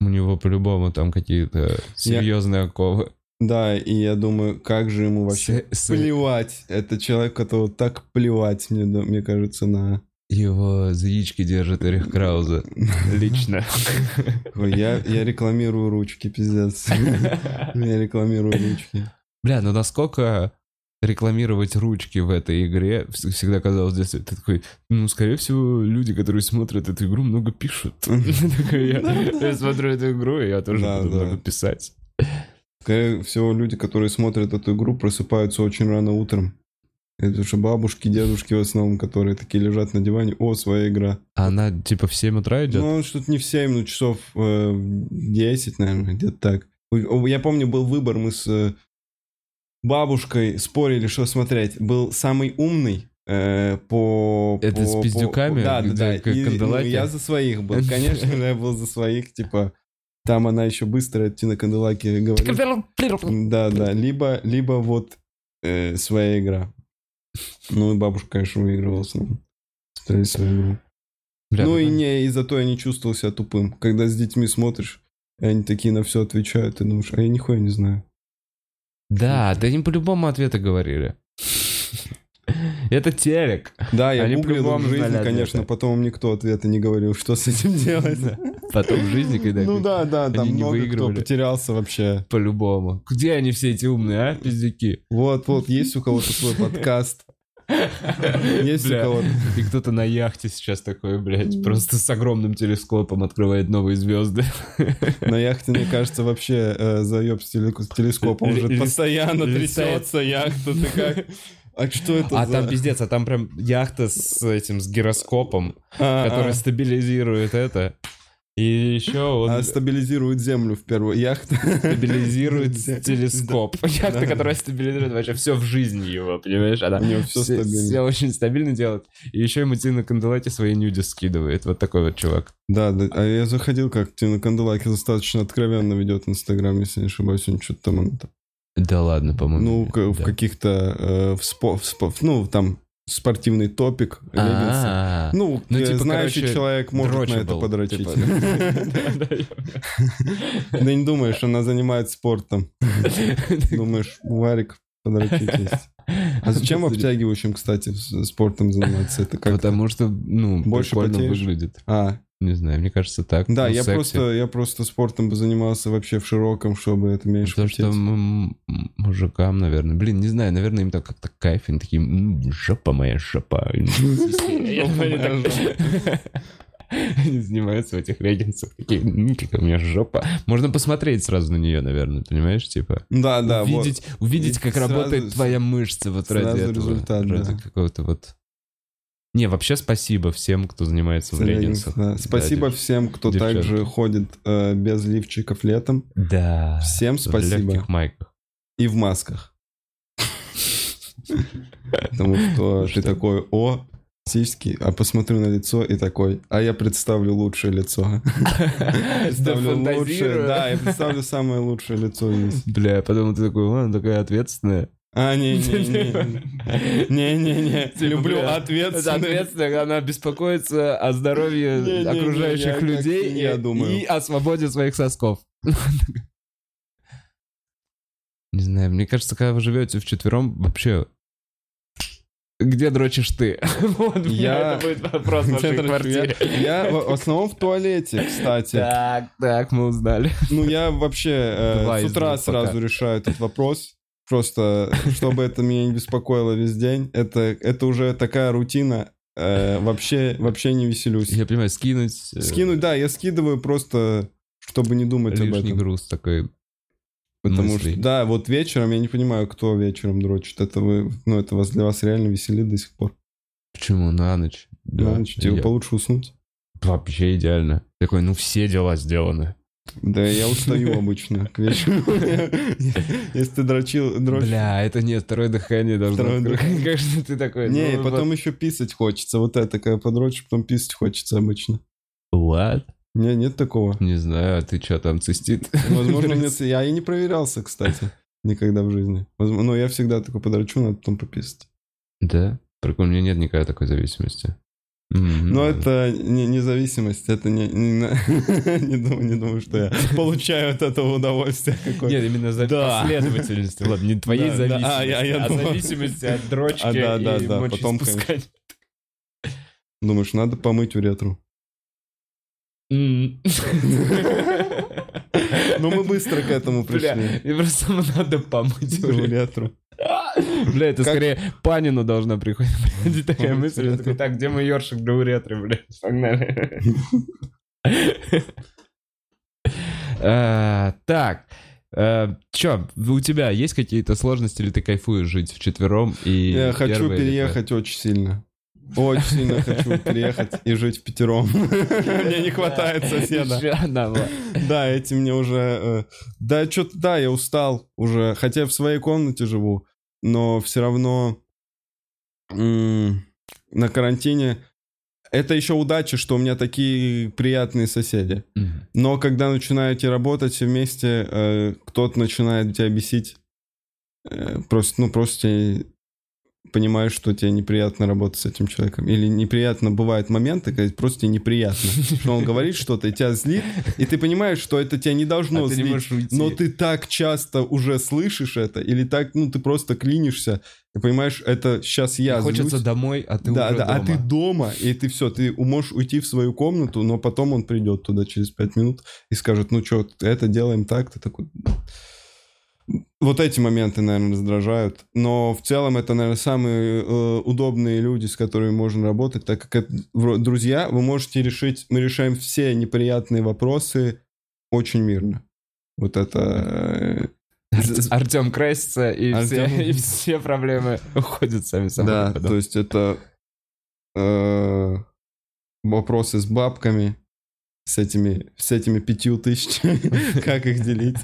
У него по-любому там какие-то серьезные оковы. Да, и я думаю, как же ему вообще С- плевать. Это человек, которого так плевать, мне, мне кажется, на... Его за яички держит Эрих Крауза. Лично. Ой, Я, я рекламирую ручки, пиздец. Я рекламирую ручки. Бля, ну насколько рекламировать ручки в этой игре вс- всегда казалось детстве, ты такой, ну, скорее всего, люди, которые смотрят эту игру, много пишут. Я смотрю эту игру, и я тоже буду много писать. Скорее всего, люди, которые смотрят эту игру, просыпаются очень рано утром. Это же бабушки, дедушки в основном, которые такие лежат на диване. О, своя игра. А она типа в 7 утра идет? Ну, что-то не в 7, ну, часов э, в 10, наверное, где-то так. Я помню, был выбор, мы с э, бабушкой спорили, что смотреть. Был самый умный э, по... Это по- с по- пиздюками, Да, да, да. как И, ну, я за своих был. Конечно я был за своих, типа... Там она еще быстро Тина Канделаки говорит. Да, да. Либо, либо вот э, своя игра. Ну и бабушка, конечно, выигрывала с ним. Свою игру. Бля, ну и не, и зато я не чувствовал себя тупым. Когда с детьми смотришь, и они такие на все отвечают, ты думаешь, а я нихуя не знаю. Да, да они по-любому ответы говорили. Это телек. Да, я Они гуглил в жизни, конечно, ответы. потом никто ответа не говорил, что с этим делать. Потом в жизни, когда Ну да, да, там много кто потерялся вообще. по-любому. Где они все эти умные, а, пиздюки? Вот, вот, есть у кого-то свой подкаст. Есть у кого-то. И кто-то на яхте сейчас такой, блядь, просто с огромным телескопом открывает новые звезды. На яхте, мне кажется, вообще э, заеб с теле- с телескопом уже постоянно трясется яхта. Ты как? А что это А за- там пиздец, а там прям яхта с этим, с гироскопом, А, который стабилизирует это. И еще он А стабилизирует землю в первую. Яхта. стабилизирует телескоп. Яхта, которая стабилизирует вообще все в жизни его, понимаешь? Она У него всё все, стабильно. все очень стабильно делает. И еще ему Тина Канделаки свои нюди скидывает. Вот такой вот чувак. Да, да. А я заходил, как Тина Канделаки достаточно откровенно ведет Инстаграм, если не ошибаюсь. Он что-то там... Да ладно, по-моему. Ну, в каких-то... э, Ну, там спортивный топик, леггинсы. Ну, Ну, э, типа, знающий короче, человек может на это дрочебл, подрочить. типа. Да, не думаешь, она занимается спортом. Думаешь, Варик подрочить есть. А зачем обтягивающим, кстати, спортом заниматься? Это как Потому что, ну, Больше потеешь? выглядит. А, Не знаю, мне кажется так. Да, Ну, я секси. просто, я просто спортом бы занимался вообще в широком, чтобы это меньше Потому что потеть. м- мужикам, наверное, блин, не знаю, наверное, им так как-то кайф, они такие, «М, жопа моя, жопа. Они занимаются в этих леггинсах, такие, «М, какая у меня жопа. Можно посмотреть сразу на нее, наверное, понимаешь, типа. Да, да, вот. увидеть, увидеть, как Сразу работает твоя мышца вот ради этого. результат, ради да. какого-то вот... Не, вообще спасибо всем, кто занимается в леггинсах. Да. Спасибо девч- всем, кто девчонки. также ходит э, без лифчиков летом. Да. Всем В спасибо. легких майках. И в масках. Потому что ты Что? такой, о, сиськи, а посмотрю на лицо и такой, а я представлю лучшее лицо. Представлю лучшее, да, я представлю самое лучшее лицо. Бля, подумал, ты такой, «О, она такая ответственная. А, не-не-не. Не-не-не. Типа, Люблю ответственность. Это ответственная, она беспокоится о здоровье я окружающих людей я и- о свободе своих сосков. Не знаю, мне кажется, когда вы живете вчетвером, вообще... Где дрочишь ты? Вот, Я- это будет вопрос в вашей Я квартире. я в в основном в туалете, кстати. Так, так, мы узнали. Ну, я вообще э, с утра сразу пока. решаю этот вопрос. Просто, чтобы это меня не беспокоило весь день. Это, это уже такая рутина. Э, вообще, вообще не веселюсь. Я понимаю, скинуть... э, Скинуть, да, я скидываю просто, чтобы не думать об этом. груз такой. Потому мыслей. что, да, вот вечером, я не понимаю, кто вечером дрочит. Это вы, ну, это вас для вас реально веселит до сих пор. Почему на ночь? Да, Да, типа, я- получше уснуть. Вообще идеально. Такой, ну все дела сделаны. Да, я устаю обычно к вечеру. Если ты дрочил, дрочишь. Бля, это нет, второе дыхание должно. Конечно, ты такой. Не, и ну, потом еще писать хочется. Вот это, когда подрочишь, потом писать хочется обычно. What? Не, нет такого. Не знаю, а ты что там цистит? Возможно, нет. Я и не проверялся, кстати, никогда в жизни. Но я всегда такой подрочу, надо потом пописать. Да? Прикольно, у меня нет никакой такой зависимости. Но ну, это не независимость, это не... Не, не думаю, не думаю, что я получаю от этого удовольствие какое-то. Нет, именно за Да. последовательности. Ладно, не твоей Да, да, зависимости, а, я- я а думал. зависимости от дрочки А, да, да, и да, потом, мочеиспускания. Думаешь, надо помыть уретру. М. Но мы быстро к этому Бля, пришли. мне просто надо помыть. Уретру. Бля, это скорее Панину должна приходить такая мысль. Такой, так, где мой ёршик для уретры, бля? Погнали. А, Так, э, чё, у тебя есть какие-то сложности или ты кайфуешь жить вчетвером и Я хочу переехать очень сильно. Очень сильно хочу переехать и жить в пятером. Мне не хватает соседа. Да, эти мне уже... э, Да, что-то, да, я устал уже. Хотя я в своей комнате живу, но все равно на карантине... Это еще удача, что у меня такие приятные соседи. Мгм. Но когда начинаете работать все вместе, э, кто-то начинает тебя бесить. Э, просто, ну, просто понимаешь, что тебе неприятно работать с этим человеком. Или неприятно бывают моменты, когда просто тебе неприятно. Что он говорит что-то, и тебя злит, и ты понимаешь, что это тебя не должно А ты не злить. можешь уйти. Но ты так часто уже слышишь это, или так, ну, ты просто клинишься, и понимаешь, это сейчас я Хочется злюсь. домой, а ты да, уже да, а ты дома. дома, и ты все, ты можешь уйти в свою комнату, но потом он придет туда через пять минут и скажет, ну что, это делаем так, ты такой... Вот эти моменты, наверное, раздражают. Но в целом это, наверное, самые э, удобные люди, с которыми можно работать, так как это, друзья, вы можете решить, мы решаем все неприятные вопросы очень мирно. Вот это... э, Артем красится, и, все, Артём- и все проблемы уходят сами собой. Да, потом. то есть это э, вопросы с бабками, с этими, с этими пятью тысячами, как их делить.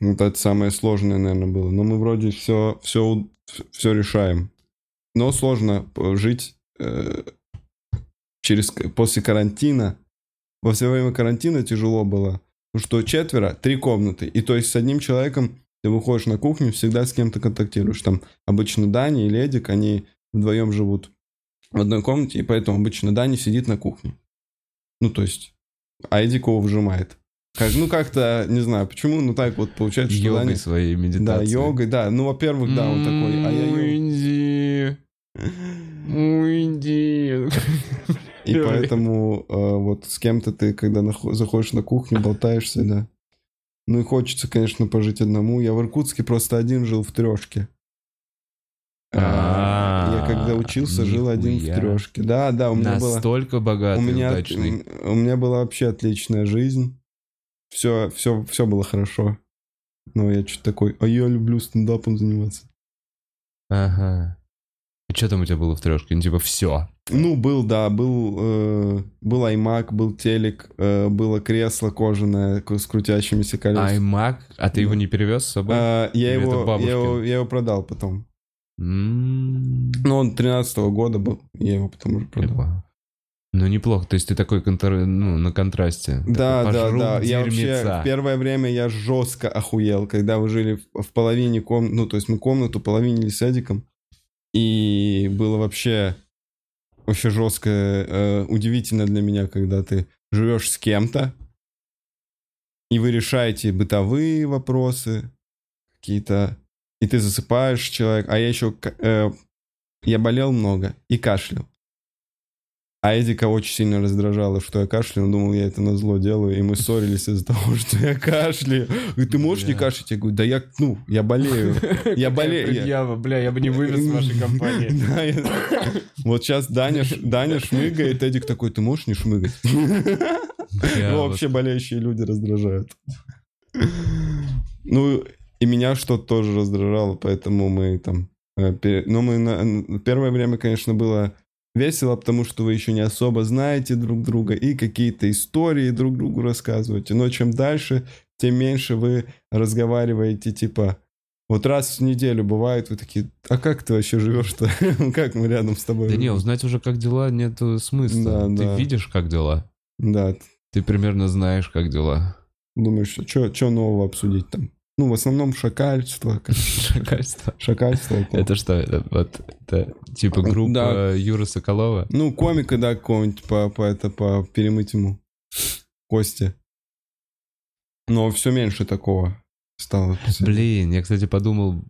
Вот это самое сложное, наверное, было. Но мы вроде все, все, все решаем. Но сложно э, жить э, через, после карантина. Во все время карантина тяжело было. Потому что четверо, три комнаты. И то есть с одним человеком ты выходишь на кухню, всегда с кем-то контактируешь. Там обычно Дани и Ледик, они вдвоем живут в одной комнате, и поэтому обычно Дани сидит на кухне. Ну, то есть, а Эдик его выжимает. Как, ну, как-то, не знаю почему, но так вот получается, что Йогой Даня... своей Да, медитацией. йогой, да. Ну, во-первых, да, он такой, а я. Уйди, уйди. И поэтому э, вот с кем-то ты, когда заходишь на кухню, болтаешься, да. Ну и хочется, конечно, пожить одному. Я в Иркутске просто один жил в трешке. А, Я когда учился, жил один в трешке. Да, да, у меня было... Настолько богатый, удачный. у меня была вообще отличная жизнь. Все, все, все было хорошо. Но я что-то такой, а я люблю стендапом заниматься. Ага. И что там у тебя было в трешке? Ну, типа, все. Ну, был, да, был, э, был iMac, был телек, э, было кресло кожаное с крутящимися колесами. iMac, а ты его не перевез с собой? А, я, Или это его, я, его, я его продал потом. М, Ну, он 13 года был, я его потом уже продал. неплохо. Ну, неплохо. То есть ты такой контр... ну, на контрасте. Да, Такой, да, да. Я вообще дерьмеца. в первое время я жестко охуел, когда вы жили в, в половине комнаты, ну, то есть мы комнату половинили с Эдиком, и было вообще, вообще жестко, э, удивительно для меня, когда ты живешь с кем-то, и вы решаете бытовые вопросы какие-то, и ты засыпаешь человек, а я еще, э, я болел много и кашлял. А Эдика очень сильно раздражало, что я кашляю. Он думал, я это на зло делаю. И мы ссорились из-за того, что я кашляю. Говорит, ты можешь не кашлять? Я говорю, да я, ну, я болею. Я болею. я- бля, я бы не вывез вашей компании. Вот сейчас Даня, шмыгает, Эдик такой, ты можешь не шмыгать? Ну, вообще болеющие люди раздражают. Ну, и меня что-то тоже раздражало, поэтому мы там... э, Ну, мы на- первое время, конечно, было весело, потому что вы еще не особо знаете друг друга и какие-то истории друг другу рассказываете. Но чем дальше, тем меньше вы разговариваете, типа... Вот раз в неделю бывает, вы такие, а как ты вообще живешь-то? Как мы рядом с тобой? Да не, живем?» узнать уже, как дела, нет смысла. Да, Ты да. видишь, как дела. Да, Ты примерно знаешь, как дела. думаешь, что нового обсудить там? Ну, в основном шакальство. Шакальство. Шакальство. это- что? Это, вот, это типа группа Да. Юры Соколова? Ну, комика, да, какого-нибудь по, по, это, по перемыть ему кости. Но все меньше такого стало. Блин, я, кстати, подумал,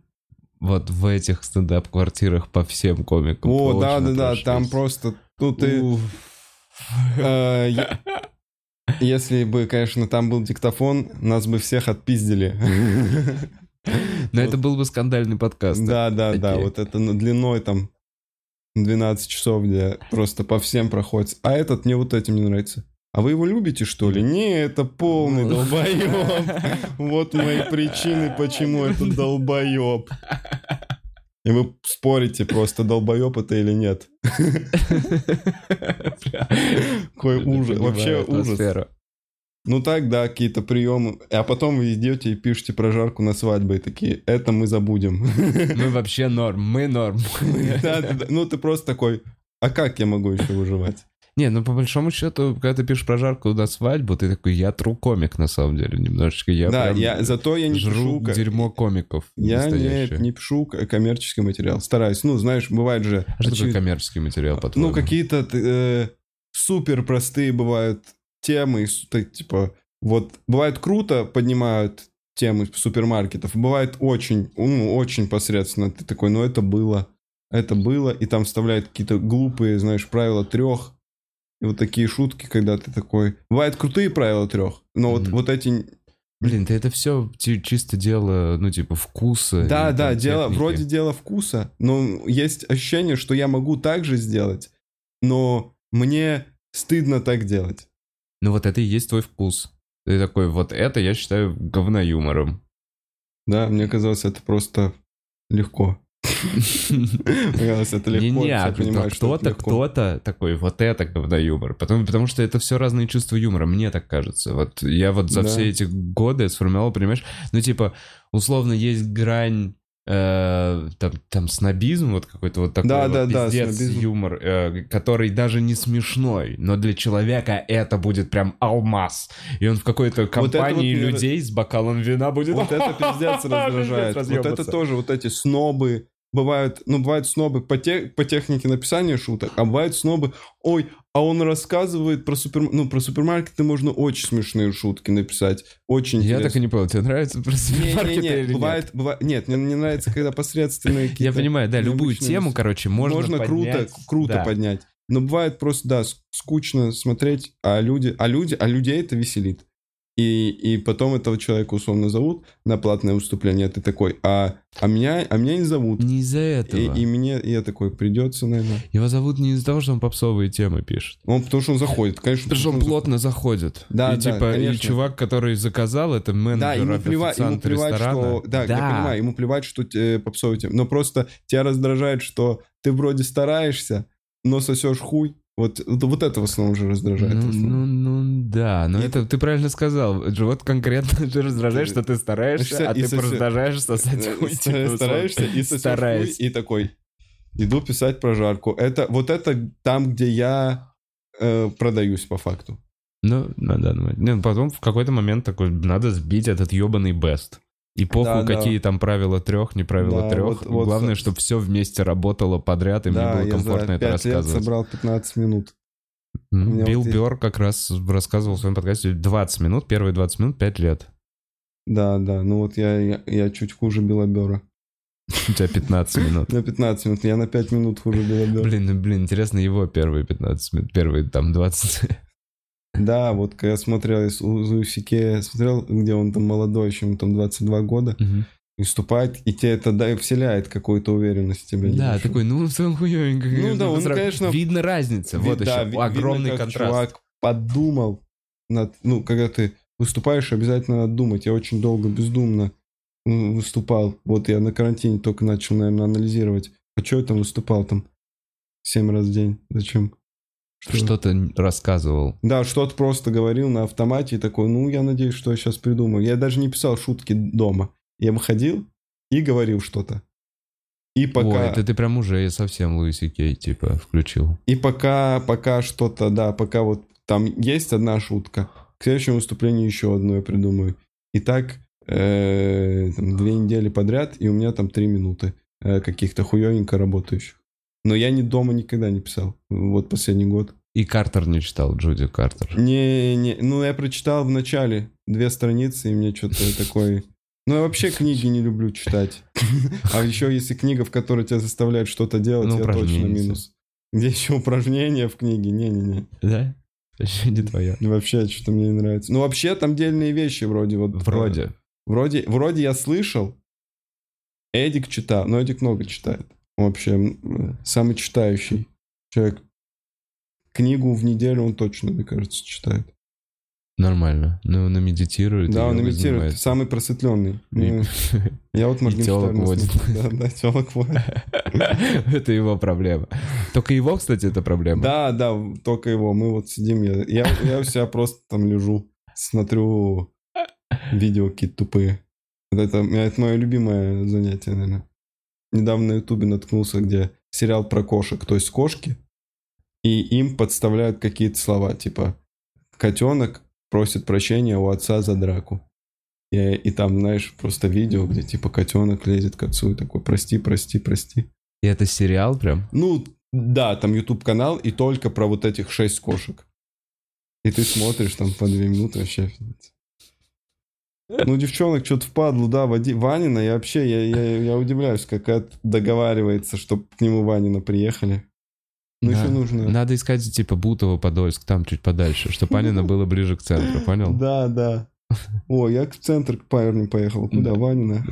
вот в этих стендап-квартирах по всем комикам. О, точно да, да, да, прошлись. там просто... Ну, ты... Если бы, конечно, там был диктофон, нас бы всех отпиздили. Но это был бы скандальный подкаст. Да, да, да, вот это ну, длиной там 12 часов, где просто по всем проходит. А этот мне вот этим не нравится. А вы его любите, что ли? Не, это полный долбоеб. Вот мои причины, почему это долбоеб. И вы спорите просто, долбоеб это или нет. Какой ужас. Вообще ужас. Ну так, да, какие-то приемы. А потом вы идете и пишете прожарку на свадьбе и такие, это мы забудем. Мы вообще норм, мы норм. Да. Ну ты просто такой, а как я могу еще выживать? Не, ну по большому счету, когда ты пишешь прожарку на свадьбу, ты такой, я тру комик на самом деле, немножечко. Я Да, прям я зато я не жру пишу... дерьмо комиков. Я не, не пишу к- коммерческий материал. Стараюсь. Ну, знаешь, бывает же... А что такое очевид- коммерческий материал, по-твоему? Ну, какие-то э, супер простые бывают темы, типа, вот, бывает круто поднимают темы супермаркетов, бывает очень, ну, очень посредственно. Ты такой, ну, это было, это было, и там вставляют какие-то глупые, знаешь, правила трех, и вот такие шутки, когда ты такой... Бывают крутые правила трех, но вот, Мгм. вот эти... Блин, ты это все чисто дело, ну, типа, вкуса. Да, да, там дело, техники. вроде дело вкуса, но есть ощущение, что я могу так же сделать, но мне стыдно так делать. Ну, вот это и есть твой вкус. Ты такой, вот это я считаю говноюмором. Да, мне казалось, это просто легко. Это легко. Не-не, все а понимают, что это кто-то, кто-то такой, вот это говноюмор. Потому, потому что это все разные чувства юмора, мне так кажется. Вот я вот за Да. все эти годы сформировал, понимаешь, ну, типа, условно, есть грань э, там, там снобизм вот какой-то вот такой Да, вот да, да, пиздец снобизм. юмор, э, который даже не смешной, но для человека это будет прям алмаз. И он в какой-то это вот компании мне- людей с бокалом вина будет... Вот это пиздец раздражает. Вот это тоже вот эти снобы. Бывают, ну, бывают снобы по, те- по технике написания шуток, а бывают снобы, ой, а он рассказывает про, супер, ну, про супермаркеты можно очень смешные шутки написать. Очень Я интересно. так и не понял, тебе нравится про супермаркеты Не-не-не, или нет? бывает, бывает, нет, мне не нравится, когда посредственные Я понимаю, да, любую тему, короче, можно Можно круто, поднять. круто Да. поднять. Но бывает просто, да, скучно смотреть, а люди, а люди, а людей это веселит. И, и потом этого человека условно зовут на платное выступление, а ты такой, а, а, меня, а меня не зовут. Не из-за И, этого. и мне, я такой, придется, наверное. Его зовут не из-за того, что он попсовые темы пишет. Он, потому что он заходит, конечно. Потому что он потому плотно заходит. Да, и да, типа, и конечно. чувак, который заказал, это Да, менеджер, ему плевать, ему плевать, ресторана. что... Да, я понимаю, ему плевать, что те, попсовые темы. Но просто тебя раздражает, что ты вроде стараешься, но сосешь хуй. Вот, вот это в основном уже раздражает. Ну, ну, ну, да, но И- это ты правильно сказал. Вот конкретно ты раздражаешь, что ты стараешься, а ты соси- продолжаешь сосать Э, хуй. типа. Стараешься и сосешь и такой, иду писать про жарку. Это, вот это там, где я э, продаюсь по факту. Ну, на данный момент. Не, ну, потом в какой-то момент такой, надо сбить этот ебаный бест. И похуй, Да, да. какие там правила трех, не правила Да, трех. вот- вот Главное, чтобы все вместе работало подряд, и мне да, было я комфортно за это 5 лет рассказывать. собрал 15 минут. Билл вот Бёрр как раз рассказывал в своем подкасте 20 минут, первые 20 минут 5 лет. Да, да, ну вот я, я, я чуть хуже Белобера. У тебя 15 минут. На 15 минут, я на 5 минут хуже Белобера. Блин, ну, блин, интересно его первые 15 минут, первые там 20. Да, вот когда смотрел из Луисике, смотрел, где он там молодой, еще ему там 22 года, Мгм. выступает, и тебе это да, вселяет какую-то уверенность в тебе. Да, небольшую. такой, ну, в целом хуёвенько. Ну да, он, Сразу- конечно, Видно разница, Ви- вот да, еще, ви- огромный видно, контраст. чувак подумал над, ну, когда ты выступаешь, обязательно надо думать. Я очень долго бездумно выступал. Вот я на карантине только начал, наверное, анализировать. А что я там выступал там семь раз в день? Зачем? Что-то рассказывал. Да, что-то просто говорил на автомате и такой, ну, я надеюсь, что я сейчас придумаю. Я даже не писал шутки дома. Я выходил и говорил что-то. И пока... Ой, это ты прям уже совсем Луиси Кей, типа, включил. И пока, пока что-то, да, пока вот там есть одна шутка, к следующему выступлению еще одну я придумаю. И так э, там, две недели подряд, и у меня там три минуты э, каких-то хуевенько работающих. Но я ни дома никогда не писал. Вот последний год. И Картер не читал, Джуди Картер. Не, не, ну я прочитал в начале две страницы, и мне что-то такое... Ну, я вообще книги не люблю читать. А еще если книга, в которой тебя заставляют что-то делать, Ну, я точно минус. Где еще упражнения в книге? Не-не-не. Да? Вообще не твоя. Вообще, что-то мне не нравится. Ну, вообще, там дельные вещи вроде вот. Вроде. Вроде, вроде я слышал, Эдик читал, но Эдик много читает. Вообще, самый читающий человек. Книгу в неделю он точно, мне кажется, читает. Нормально. Ну, он и медитирует. да, и он йогой имитирует. занимается. Самый просветленный. И- Я вот и тёлок Моргенштерна водит. Да, да, телок водит. Это его проблема. Только его, кстати, это проблема. Да, да, только его. Мы вот сидим, я, я, я у себя просто там лежу, смотрю видео какие-то тупые. Это, это мое любимое занятие, наверное. Недавно на ютубе наткнулся, где сериал про кошек, то есть кошки, и им подставляют какие-то слова, типа «котенок просит прощения у отца за драку». И, и там, знаешь, просто видео, где типа котенок лезет к отцу и такой «прости, прости, прости». И это сериал прям? Ну, да, там YouTube канал и только про вот этих шесть кошек. И ты смотришь там по две минуты вообще. офигеть. Ну, девчонок что-то впадлу, да, Вади... Ванина, я вообще, я, я, я удивляюсь, как это договаривается, чтобы к нему Ванина приехали. Ну, Да. еще нужно... Надо искать, типа, Бутово, Подольск, там чуть подальше, чтобы Анина было ближе к центру, понял? Да, да. О, я в центр к парню поехал. Куда, Да. Ванина?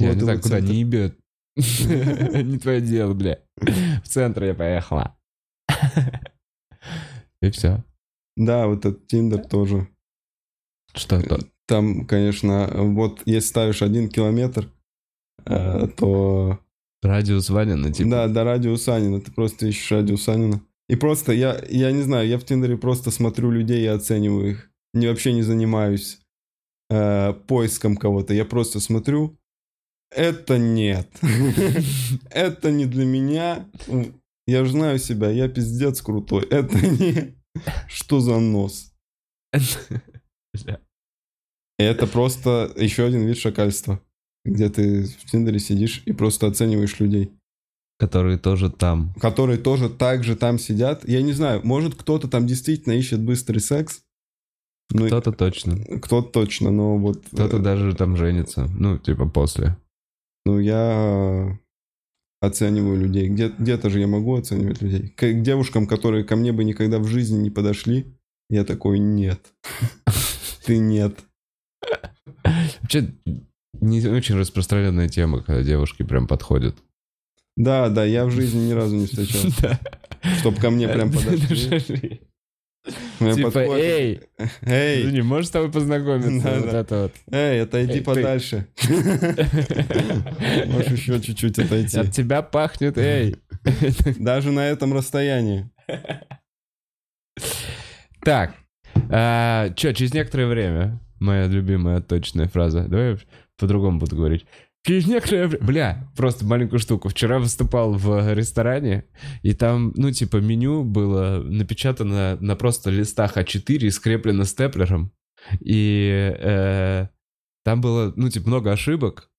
Я Вот не знаю, куда, не ебет. Не твое дело, бля. В центр я поехала. И все. Да, вот этот Тиндер тоже. Что то? Там, конечно, вот если ставишь один километр, э, то Радиус Ванина, типа. Да, до радио Санина. Ты просто ищешь радио Санина. И просто я, я не знаю, я в Тиндере просто смотрю людей и оцениваю их. Не, вообще не занимаюсь э, поиском кого-то. Я просто смотрю. Это нет. Это не для меня. Я же знаю себя, я пиздец крутой. Это не... Что за нос? Бля. Это просто еще один вид шакальства. Где ты в Тиндере сидишь и просто оцениваешь людей. Которые тоже там. которые тоже так же там сидят. Я не знаю, может кто-то там действительно ищет быстрый секс. Ну, Кто-то точно. кто-то точно, но вот... Кто-то э, даже там женится. Ну, типа после. Ну, я... оцениваю людей. Где, где-то же я могу оценивать людей. К, к девушкам, которые ко мне бы никогда в жизни не подошли, я такой, нет. Ты нет. Вообще, не очень распространенная тема, когда девушки прям подходят. Да, да, я в жизни ни разу не встречал. Чтоб ко мне прям подошли. Мне Типа, эй, Эй, Извини, можешь с тобой познакомиться? Вот эй, отойди подальше. Можешь еще чуть-чуть отойти. От тебя пахнет, эй. Даже на этом расстоянии. Так, а, чё, через некоторое время, моя любимая точная фраза, давай я по-другому буду говорить. Через некоторое время... Бля, просто маленькую штуку. Вчера выступал в ресторане, и там, ну, типа, меню было напечатано на просто листах А4 и скреплено степлером. И э, там было, ну, типа, много ошибок.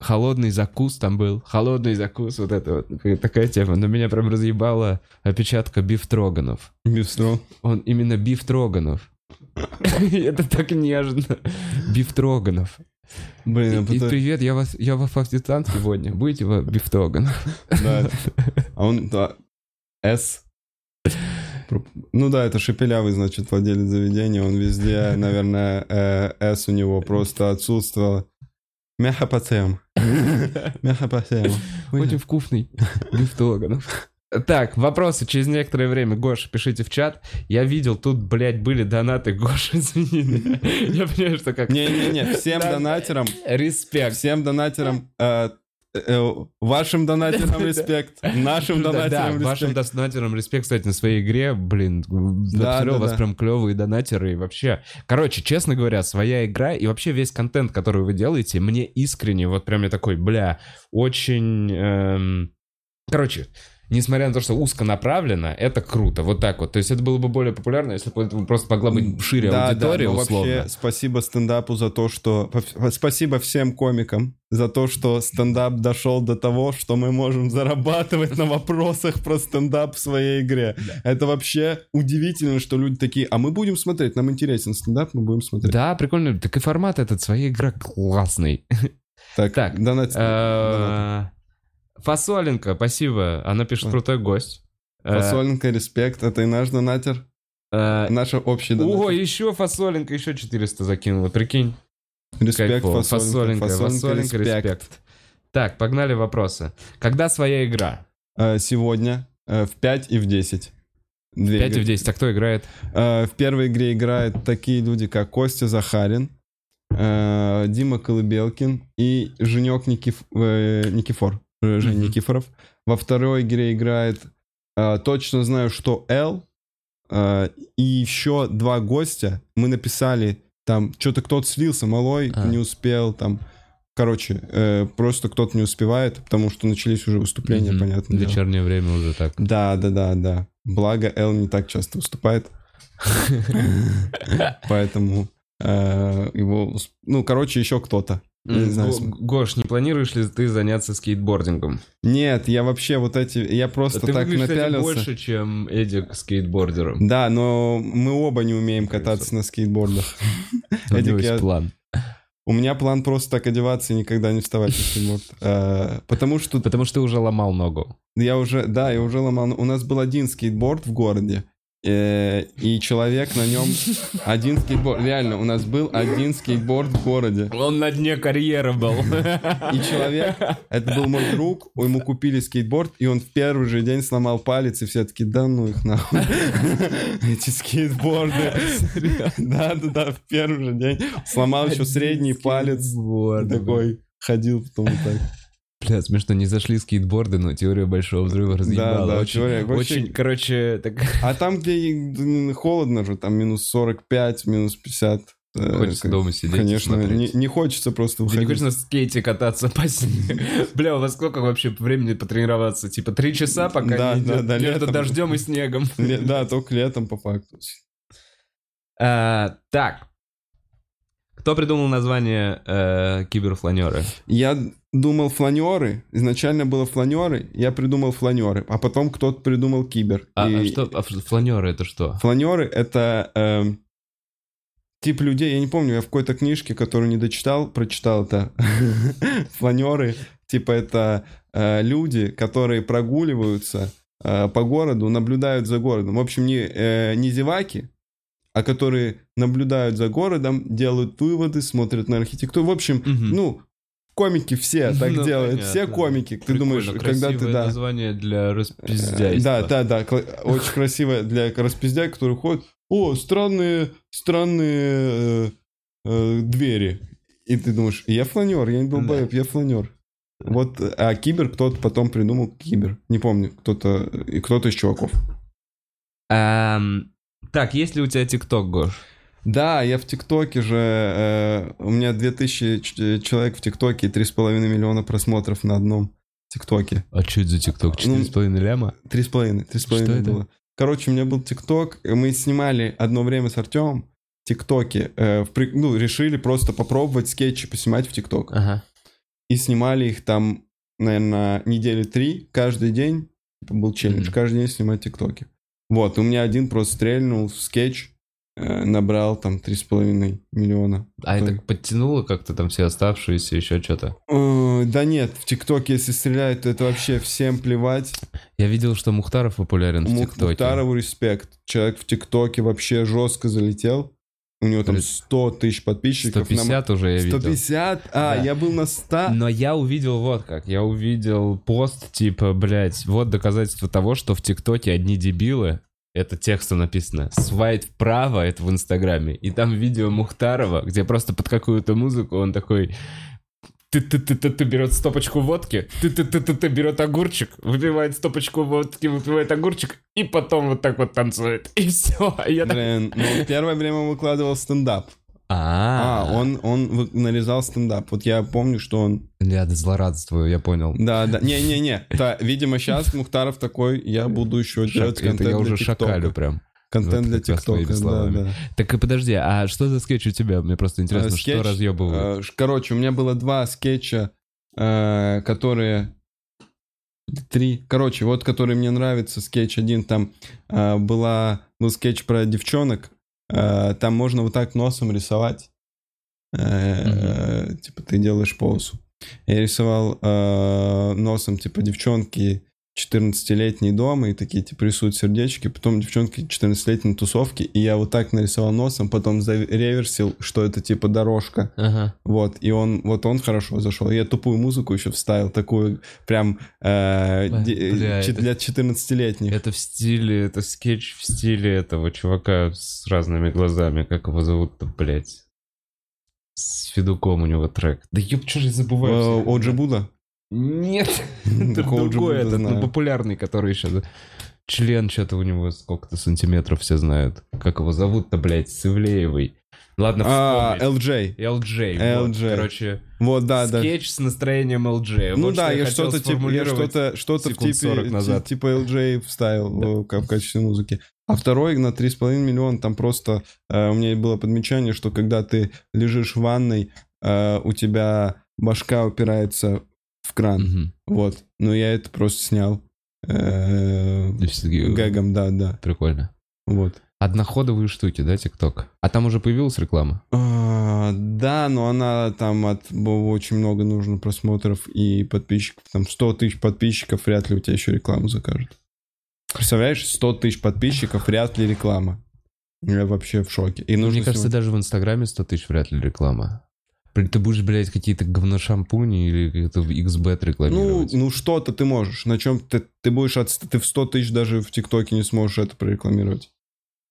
Холодный закус там был. Холодный закус, вот это вот. Такая тема. Но меня прям разъебала опечатка биф троганов. Бифстро. Он именно биф троганов. Это так нежно. Биф троганов. Блин, И потом- привет, я вас, я в официант сегодня. Будете в биф троганов? Да. А он, да, С. Ну да, это шепелявый, значит, владелец заведения. Он везде, наверное, э, С у него просто отсутствовало. Мяхапацем. Мяхапацем. Очень вкусный биф троганов. Так, вопросы через некоторое время. Гоша, пишите в чат. Я видел, тут, блядь, были донаты. Гоша, извини. Я понимаю, что как... Не-не-не, всем донатерам, Респект. всем донатерам, э, э, вашим донатерам респект, нашим донатерам вашим респект. донатерам респект, кстати, на своей игре. Блин, у вас прям клевые донатеры и вообще. Короче, честно говоря, своя игра и вообще весь контент, который вы делаете, мне искренне, вот прям я такой, бля, очень... эм, Короче, несмотря на то, что узко направлено, это круто, вот так вот. То есть это было бы более популярно, если бы это просто могла быть шире Да, аудитория, да, но условно. вообще спасибо стендапу за то, что... Спасибо всем комикам за то, что стендап дошел до того, что мы можем зарабатывать на вопросах про стендап в своей игре. Это вообще удивительно, что люди такие, а мы будем смотреть, нам интересен стендап, мы будем смотреть. Да, прикольно. Так и формат этот, своя игра классный. Так, Так, донат- донат. Э, Фасоленко, спасибо. Она пишет Ой. крутой гость. Э, Фасоленко, респект, это и наш донатер, э, наша общая донатер. еще фасоленка, еще 400 закинула, прикинь. Респект, фасоленко, Фасоленка, фасоленка, респект. Так, погнали вопросы. Когда своя игра? Э, Сегодня в 5 и в 10. Две 5 игры. в 10, а кто играет? В первой игре играют такие люди, как Костя Захарин, Дима Колыбелкин и Женек Никиф... Никифор. Жень Мгм. Никифоров. Во второй игре играет э, точно знаю, что Эл э, и еще два гостя. Мы написали там, что-то кто-то слился, малой А. не успел, там, короче, э, просто кто-то не успевает, потому что начались уже выступления, Мгм. понятно. дело. Вечернее время уже так. Да, да, да, да. Благо, Эл не так часто выступает. Поэтому его... ус- Ну, короче, еще кто-то. Я не знаю, Гош, не планируешь ли ты заняться скейтбордингом? Нет, я вообще вот эти... Я просто ты так кстати, напялился. больше, чем Эдик скейтбордером. Да, но мы оба не умеем кататься на скейтбордах. Эдик, я- план. У меня план просто так одеваться и никогда не вставать на скейтборд. Э, Потому что Потому что ты уже ломал ногу. я уже... Да, я уже ломал... У нас был один скейтборд в городе. Э, И человек на нем... Один скейтборд... Реально, у нас был один скейтборд в городе. Он на дне карьера был. И человек, это был мой друг, ему купили скейтборд, и он в первый же день сломал палец, и все такие, да ну их нахуй. Эти скейтборды. Да-да-да, в первый же день. Сломал еще средний палец. Такой ходил потом вот так. Бля, смешно, не зашли скейтборды, но теория большого взрыва разъебала. да, очень, теория- очень- очень, короче, так... А там, где холодно же, там минус 45, минус 50. э, Хочется как- дома сидеть Конечно, не, не хочется просто Ты не выходить. хочешь на скейте кататься по? Бля, у вас сколько вообще времени потренироваться? Типа три часа, пока Да, не да, идет да, между летом. дождем и снегом. Ле- Да, только летом по факту. А, Так. Кто придумал название э, киберфланеры? Я думал фланеры. Изначально было фланеры, я придумал фланеры. А потом кто-то придумал кибер. А, И а что? А фланеры это что? Фланеры — это эм, тип людей, я не помню, я в какой-то книжке, которую не дочитал, прочитал это. Фланеры, типа это э, люди, которые прогуливаются э, по городу, наблюдают за городом. В общем, не, э, не зеваки, а которые наблюдают за городом, делают выводы, смотрят на архитектуру. В общем, Мгм. ну, комики все так Ну, делают, понятно. все комики. Ты Прикольно, думаешь, когда ты, красивое да... название для Э, распиздяйства. Да, да, да, очень красиво для распиздяй, который ходит. О, странные, странные э, э, двери. И ты думаешь, я фланер, я не долбоеб, я фланер. Вот, а кибер кто-то потом придумал кибер. Не помню, кто-то и кто-то из чуваков. Ам, Так, есть ли у тебя ТикТок, Гош? Да, я в ТикТоке же, э, у меня 2000 ч- человек в ТикТоке и 3,5 миллиона просмотров на одном ТикТоке. А что это за ТикТок? Ну, 4,5 ляма? Три с половиной, три с Что половиной это? было. Короче, у меня был ТикТок, мы снимали одно время с Артемом ТикТоки. э, при- ну, решили просто попробовать скетчи поснимать в ТикТок. Ага. И снимали их там, наверное, недели три, каждый день. Был челлендж, Мгм. каждый день снимать ТикТоки. Вот, у меня один просто стрельнул в скетч, э, набрал там три с половиной миллиона. А это подтянуло как-то там все оставшиеся, еще что-то? Э, Да нет, в ТикТоке, если стреляют, то это вообще всем плевать. Я видел, что Мухтаров популярен в ТикТоке. Мухтарову респект. Человек в ТикТоке вообще жестко залетел. У него там Блин. 100 тысяч подписчиков. 150 уже я На... видел. 150? А, Да. я был на 100. Но я увидел вот как. Я увидел пост типа, блядь, вот доказательство того, что в ТикТоке одни дебилы. Это текстом написано. Свайт вправо, это в Инстаграме. И там видео Мухтарова, где просто под какую-то музыку он такой... Ты-ты-ты-ты берет стопочку водки, ты-ты-ты-ты берет огурчик, выпивает стопочку водки, выпивает огурчик, и потом вот так вот танцует. И все. Я так... Блин, ну, первое время выкладывал стендап. А, А, он, он нарезал стендап. Вот я помню, что он... Я злорадствую, я понял. Да, да. Не-не-не. Видимо, сейчас Мухтаров такой, я буду еще делать контент я уже шакалю прям. Контент для ТикТока, да, да. Так и подожди, а что за скетч у тебя? Мне просто интересно, Э, что разъебывают. э, Короче, у меня было два скетча, э, которые... Три. Короче, вот который мне нравится, скетч один, там э, была, был скетч про девчонок, там можно вот так носом рисовать. Э, Типа ты делаешь полосу. Я рисовал э, носом, типа, девчонки 14-летние дома, и такие, типа, рисуют сердечки, потом девчонки 14-летние на тусовке, и я вот так нарисовал носом, потом зареверсил, что это, типа, дорожка. Ага. Вот, и он, вот он хорошо зашел. Я тупую музыку еще вставил, такую прям э, Бля, де- для 14-летних. Это в стиле, это скетч в стиле этого чувака с разными глазами. Как его зовут-то, блядь? С Федуком у него трек. Да ёб, чё же я забываю? Э, всё Оджи? Буда? Нет, это другой, этот, ну, популярный, который сейчас... Член что-то у него сколько-то сантиметров все знают. Как его зовут-то, блядь, с Ивлеевой. Ладно, А, вспомнить. LJ. LJ. вот, LJ. короче, Вот, да, да. скетч с настроением LJ. Ну Вот да, что я что-то типа, я что-то, что-то в типе, 40 назад. ти- типа LJ вставил э, как в качестве музыки. А второй на 3,5 миллиона, там просто э, у меня было подмечание, что когда ты лежишь в ванной, э, у тебя башка упирается в кран. Мгм. Вот. Но я это просто снял. э, всё-таки Гэгом, да, да. Прикольно. Вот. Одноходовые штуки, да, ТикТок? А там уже появилась реклама? А, да, но она там от очень много нужно просмотров и подписчиков. Там 100 тысяч подписчиков, вряд ли у тебя еще рекламу закажут. Представляешь, 100 тысяч подписчиков, вряд ли реклама. Я вообще в шоке. И нужно Мне кажется, снимать- даже в Инстаграме 100 тысяч вряд ли реклама. Блин, Ты будешь, блядь, какие-то говношампуни или какие-то XBet ну, рекламировать? ну что-то ты можешь. На чем ты, ты будешь от... Ты в 100 тысяч даже в ТикТоке не сможешь это прорекламировать.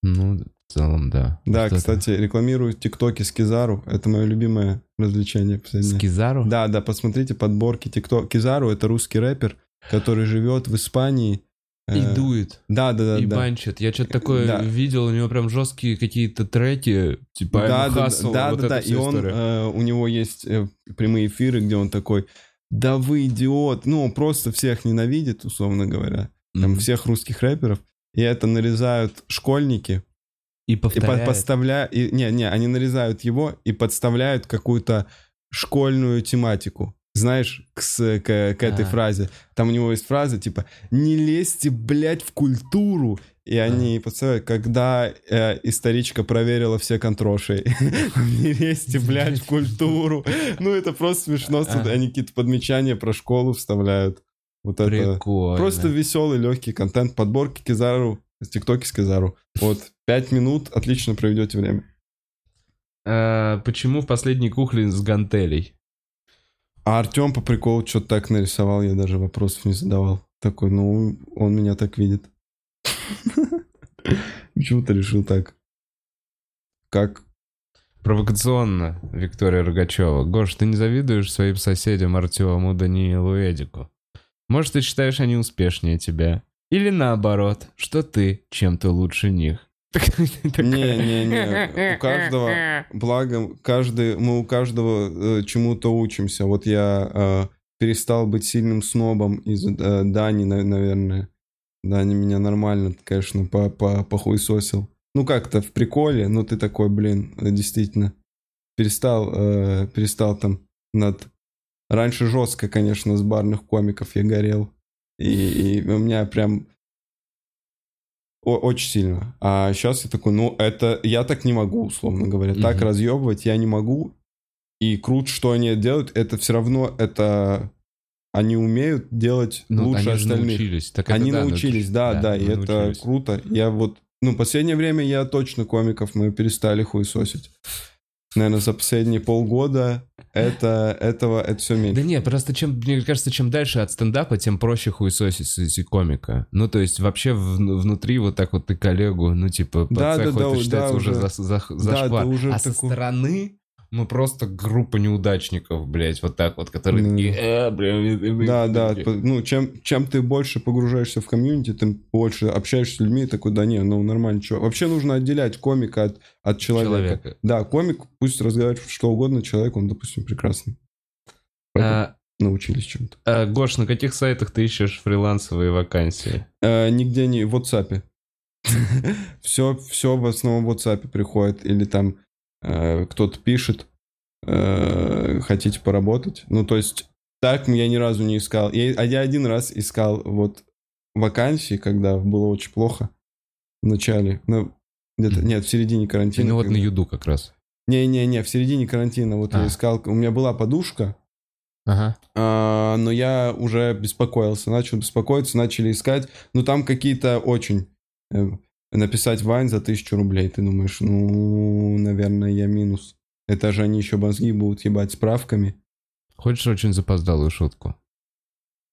Ну, в целом, да. Да, Вот это. кстати, рекламирую в ТикТоке с Кизару. Это мое любимое развлечение последнее. Скизару? Да, да, посмотрите подборки ТикТок. Кизару — это русский рэпер, который живет в Испании. И Э, дует, Да, да, да, и да. банчит. Я что-то такое Да. видел, у него прям жесткие какие-то треки, типа Да, да, Hustle, да, вот да, да. И он, э, у него есть э, прямые эфиры, где он такой, да вы идиот. Ну, он просто всех ненавидит, условно говоря. Там Мгм. всех русских рэперов. И это нарезают школьники. И И по- повторяет. подставля... и- Не, не, они нарезают его и подставляют какую-то школьную тематику. Знаешь, к, к, к этой А. фразе. Там у него есть фраза типа «Не лезьте, блядь, в культуру!» И они подставляют, когда э, историчка проверила все контроши. Не лезьте, блядь, в культуру. Ну, это просто смешно. А. Они какие-то подмечания про школу вставляют. Вот это просто веселый, легкий контент, подборки Кизару, тиктоки с Кизару. Вот, пять минут, отлично проведете время. А, почему в последней кухле с гантелей? А Артем по приколу что-то так нарисовал, я даже вопросов не задавал. Такой, ну, он меня так видит. Почему-то решил так. Как? Провокационно, Виктория Рогачева. Гош, ты не завидуешь своим соседям Артему, Даниилу и Эдику? Может, ты считаешь, они успешнее тебя? Или наоборот, что ты чем-то лучше них? Не-не-не, у каждого, благо, каждый, мы у каждого э, чему-то учимся. Вот я э, перестал быть сильным снобом из э, Дани, на- наверное. Дани меня нормально, конечно, по по похуесосил. Ну как-то в приколе, но ты такой, блин, действительно. Перестал, э, перестал там над... Раньше жестко, конечно, с барных комиков я горел. И, и у меня прям о- очень сильно. А сейчас я такой, ну, это я так не могу, условно говоря. Так Мгм. разъебывать я не могу. И круто, что они делают, это все равно, это они умеют делать Ну, лучше они остальных. научились. Так Они да, научились, ну, да, да, и мы это научились. круто. Я вот, ну, последнее время я точно комиков мы перестали хуесосить. Наверное, за последние полгода это, этого, это все меньше. Да не, просто чем, мне кажется, чем дальше от стендапа, тем проще хуесосить комика. Ну, то есть вообще в- внутри вот так вот ты коллегу, ну, типа, по Да, да, цеху да, это да, считается уже уже. за, за, за Да, шквар. да, уже а со такой- стороны мы просто группа неудачников, блядь, вот так вот, которые Да. такие, э, мы- Да, да, ну, чем, чем ты больше погружаешься в комьюнити, тем больше общаешься с людьми, такой, да не, ну, нормально, что. Вообще нужно отделять комика от, от человека. человека. Да, комик, пусть разговаривает что угодно, человек, он, допустим, прекрасный. А, научились чем-то. а, Гош, на каких сайтах ты ищешь фрилансовые вакансии? Э, нигде не в WhatsApp. все, все в основном в WhatsApp приходит. Или там кто-то пишет, э, хотите поработать. Ну, то есть, так я ни разу не искал. Я, а я один раз искал вот вакансии, когда было очень плохо в начале. Ну, где-то, нет, в середине карантина. Ну вот на когда- Юду как раз. Не-не-не, в середине карантина вот А. я искал. У меня была подушка, Ага. а, но я уже беспокоился, начал беспокоиться, начали искать. Ну, там какие-то очень... написать вайн за тысячу рублей. Ты думаешь, ну, наверное, я минус. Это же они еще мозги будут ебать справками. Хочешь очень запоздалую шутку?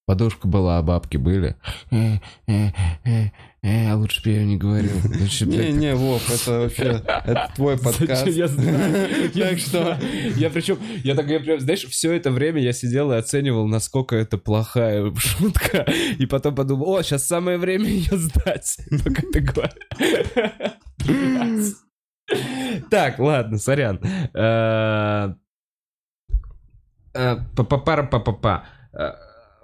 Подушка была, а бабки были. Э, э, э, э, а лучше бы я не говорил. Не-не, Вов, это вообще... Это твой подкаст. Я Так что... Я причем, я так, я прям, знаешь, все это время я сидел и оценивал, насколько это плохая шутка. И потом подумал, о, сейчас самое время ее сдать. Пока ты говоришь. Так, ладно, сорян. Э,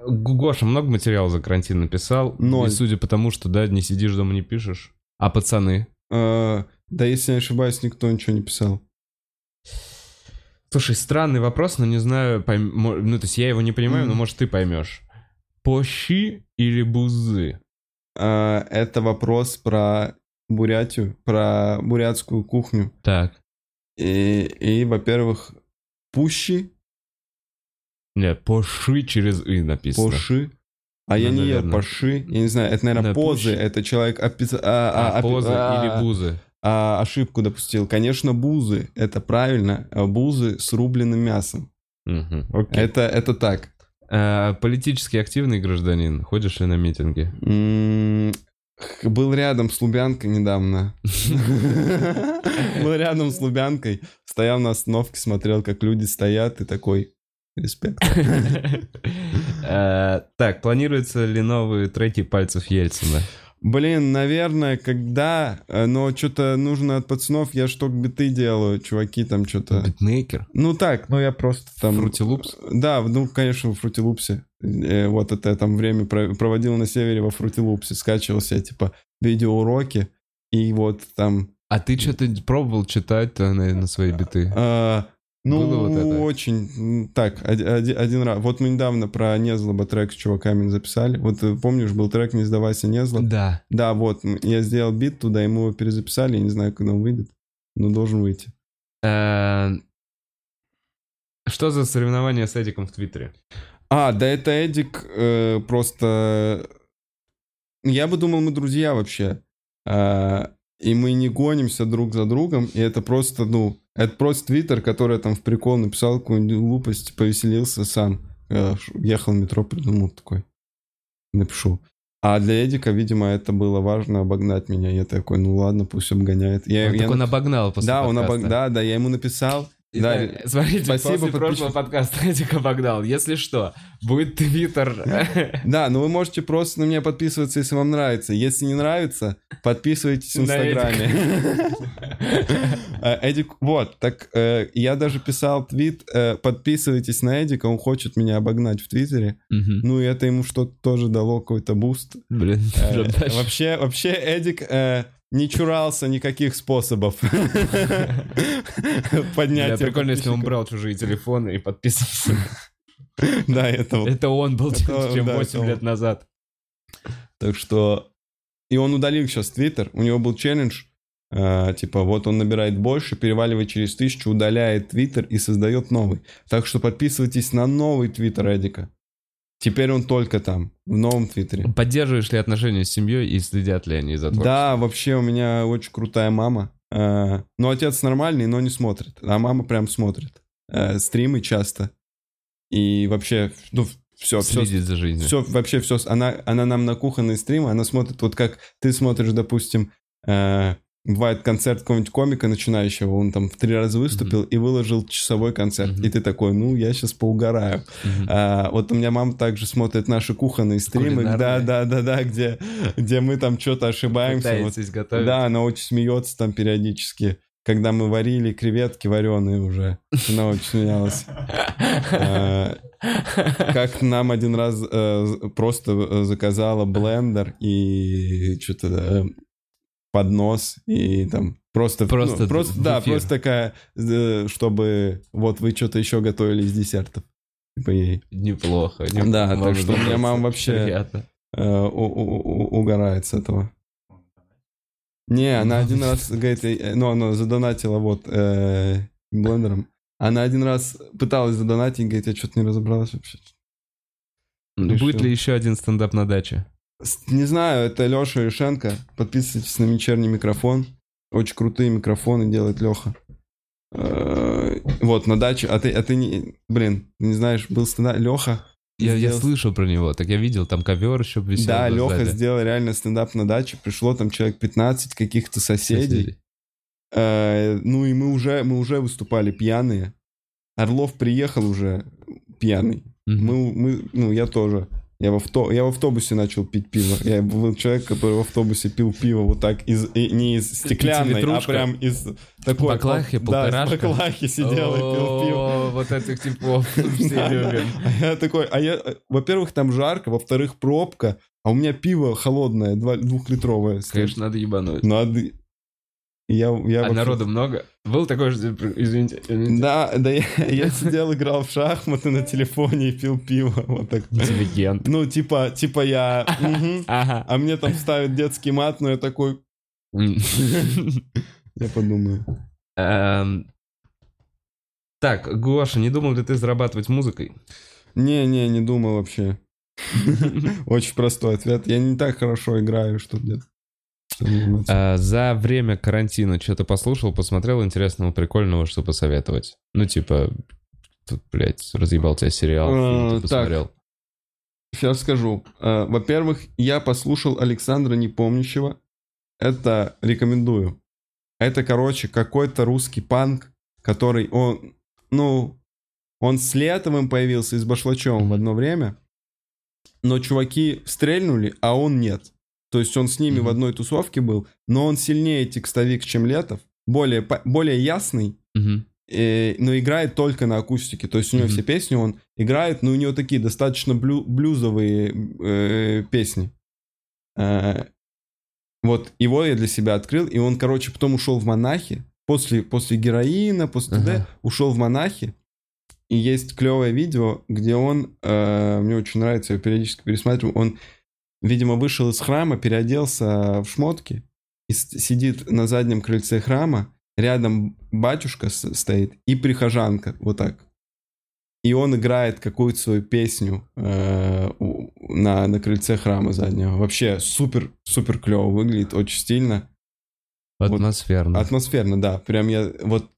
Гоша много материала за карантин написал. Ноль. И судя по тому, что, да, не сидишь дома, не пишешь. А пацаны? э, Да, если не ошибаюсь, никто ничего не писал. Слушай, странный вопрос, но не знаю, пойм- ну, то есть я его не понимаю, но, может, ты поймешь. Пощи или бузы? Э, Это вопрос про Бурятию, про бурятскую кухню. Так. И, и, во-первых, пущи, Не, поши через «и» написано. поши. А я Ну, не ем поши. Я не знаю, это, наверное, Да, позы. пущи. Это человек опис- а, А, а, опи- позы а, или бузы? а, ошибку допустил. Конечно, бузы. Это правильно. А Бузы с рубленым мясом. Мгм, окей. Это, это так. А, политически активный гражданин. Ходишь ли на митинги? М, Был рядом с Лубянкой недавно. Был рядом с Лубянкой. Стоял на остановке, смотрел, как люди стоят, и такой... Респект. А, Так, планируются ли новые треки пальцев Ельцина? Блин, наверное, когда, э, но что-то нужно от пацанов, я что биты делаю, чуваки там что-то. Битмейкер? Ну так, ну я просто там... Fruity Loops? Да, ну, конечно, в Fruity Loops е. Вот это я там время про- проводил на севере во Fruity Loops е, скачивал себе, типа, видеоуроки, и вот там... А ты что-то пробовал читать на, на свои биты? а, ну, Было вот это? очень... Так, оди- оди- один, раз. Вот мы недавно про Незлоба трек с чуваками записали. Вот э, помнишь, был трек «Не сдавайся, Незлоб»? Да. Да, вот, я сделал бит туда, и мы его перезаписали, я не знаю, когда он выйдет, но должен выйти. Э, Что за соревнования с Эдиком в Твиттере? А, да это Эдик э, просто... Я бы думал, мы друзья вообще. А, и мы не гонимся друг за другом, и это просто, ну, это просто твиттер, который там в прикол написал какую-нибудь глупость, повеселился сам. Э, Ехал в метро, придумал такой. Напишу. А для Эдика, видимо, это было важно обогнать меня. Я такой, ну ладно, пусть обгоняет. Я, Он я так он обогнал после Да, он подкаста. обог... да, да, я ему написал. Да, Итак, смотрите, спасибо, после прошлого подкаста Эдик обогнал. Если что, будет твиттер. Да, но вы можете просто на меня подписываться, если вам нравится. Если не нравится, подписывайтесь в Инстаграме. Э, Эдик, вот, так э, я даже писал твит, э, подписывайтесь на Эдика, он хочет меня обогнать в Твиттере. Ну и это ему что-то тоже дало какой-то буст. Блин, Э. Вообще, вообще Эдик э, не чурался никаких способов поднять. Прикольно, если он брал чужие телефоны и подписывался. Да, это. Это он был, чем да, 8 это лет назад. Так что... И он удалил сейчас Твиттер. У него был челлендж. э, типа, вот он набирает больше, переваливает через тысячу, удаляет Твиттер и создает новый. Так что подписывайтесь на новый Твиттер Эдика. Теперь он только там, в новом Твиттере. Поддерживаешь ли отношения с семьей и следят ли они за творчеством? Да, вообще у меня очень крутая мама. Э, Ну, отец нормальный, но не смотрит. А мама прям смотрит. Э, Стримы часто. И вообще, ну, все, все, Следит за жизнью. все, вообще все. Она, она нам на кухонный стрим, она смотрит, вот как ты смотришь, допустим, э, бывает концерт какого-нибудь комика начинающего, он там в три раза выступил и выложил часовой концерт. Мгм. И ты такой, ну, я сейчас поугараю. Мгм. А, вот у меня мама также смотрит наши кухонные стримы, да, да, да, да, где, где мы там что-то ошибаемся. Вот. Готовить. Да, она очень смеется там периодически. Когда мы варили креветки вареные уже, она очень смеялась. Э, Как нам один раз э, просто э, заказала блендер и что-то поднос и там просто Просто ну, просто да просто такая э, чтобы вот вы что-то еще готовили из десертов типа ей Неплохо. неплохо. Да, так что у меня мама вообще- э, у- у- у- угорает с этого. Не, она один раз, говорит, э, ну, она задонатила вот э, блендером. Она один раз пыталась задонатить, говорит, я что-то не разобралась вообще. Будет решил. ли еще один стендап на даче? Не знаю, это Леша Решенко. Подписывайтесь на вечерний микрофон. Очень крутые микрофоны делает Леха. Э, Вот, на даче. А ты, а ты не... Блин, не знаешь, был стендап... Леха. Я, я сделал- слышал про него, так я видел, там ковер еще висел. Да. Леха сделал реально стендап на даче. Пришло там человек 15 каких-то соседей. Э, ну и мы уже, мы уже выступали пьяные. Орлов приехал уже пьяный. Мгм. Мы, мы, ну, я тоже. Я в, авто, я в автобусе начал пить пиво. Я был человек, который в автобусе пил пиво вот так, из, и, не из стеклянной, а Пятилитрушка? прям из такой... Баклахи, да, баклахи сидел и пил пиво. Вот этих типов все любим. А я такой, а я, во-первых, там жарко, во-вторых, пробка, а у меня пиво холодное, два- двухлитровое. Конечно, надо ебануть. Надо... Я, я А народу много? Был такой же, извините, извините. Да, да, я, я сидел, играл в шахматы на телефоне и пил пиво. Вот так. Интеллигент. Ну, типа, типа я... мгм. Ага. А мне там ставят детский мат, но я такой... Я подумаю. Эм, Так, Гоша, не думал ли ты зарабатывать музыкой? Не-не, не думал вообще. Очень простой ответ. Я не так хорошо играю, что где-то. А, За время карантина что-то послушал, посмотрел интересного, прикольного, что посоветовать? Ну, типа, тут, блядь, разъебал тебя сериал, так. посмотрел. Сейчас скажу. Э, Во-первых, я послушал Александра Непомнящего. Это рекомендую. Это, короче, какой-то русский панк, который он, ну, он с Летовым появился и с Башлачевым в одно время, но чуваки стрельнули, а он нет. То есть он с ними Мгм. в одной тусовке был, но он сильнее текстовик, чем Летов, более, более ясный, Мгм. э, но играет только на акустике. То есть у него Мгм. все песни он играет, но у него такие достаточно блю- блюзовые э, песни. Э, вот его я для себя открыл, и он, короче, потом ушел в монахи. После, после героина, после ТД, Ага. ушел в монахи. И есть клевое видео, где он, э, мне очень нравится, я периодически пересматриваю, он, видимо, вышел из храма, переоделся в шмотки и сидит на заднем крыльце храма, рядом батюшка стоит и прихожанка, вот так. и он играет какую-то свою песню э, на, на крыльце храма заднего. Вообще супер, супер клево выглядит, очень стильно. Атмосферно. Атмосферно, да. Прям я вот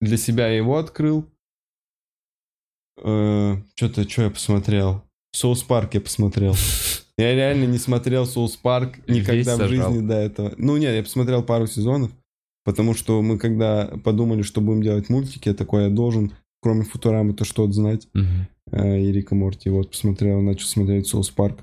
для себя его открыл. Что-то, что я посмотрел? South Park я посмотрел. Я реально не смотрел South Park никогда в жизни до этого. Ну нет, я посмотрел пару сезонов, потому что мы когда подумали, что будем делать мультики, я такой, я должен, кроме Футурамы, то что-то знать. Э, И Рика Морти. Вот посмотрел, начал смотреть South Park.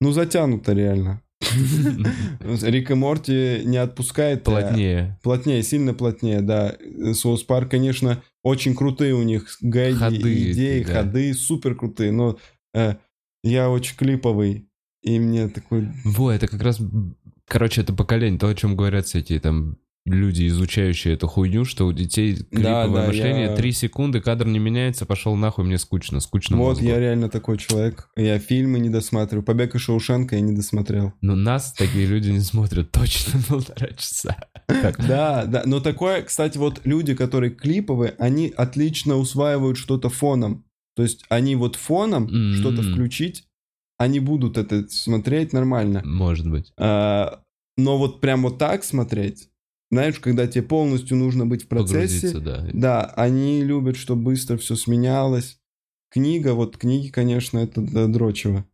Ну затянуто реально. Рик и Морти не отпускает. э, Плотнее. Плотнее, сильно плотнее, да. Соус Парк, конечно, очень крутые у них гэги, Ходы, идеи, да. ходы, супер крутые, но э, я очень клиповый, и мне такой... Во, это как раз, короче, это поколение, то, о чем говорят всякие там люди, изучающие эту хуйню, что у детей клиповое да, мышление, я- три секунды, кадр не меняется, пошел нахуй, мне скучно, скучно вот мозгу. я реально такой человек. Я фильмы не досматриваю. Побег из Шоушенка я не досмотрел. Но нас такие люди не смотрят точно полтора часа. Да, да. Но такое, кстати, вот люди, которые клиповые, они отлично усваивают что-то фоном. То есть они вот фоном М. что-то включить, они будут это смотреть нормально. Может быть. А, но вот прям вот так смотреть, знаешь, когда тебе полностью нужно быть в процессе, да. да, они любят, чтобы быстро все сменялось. Книга, вот книги, конечно, это да, дрочево.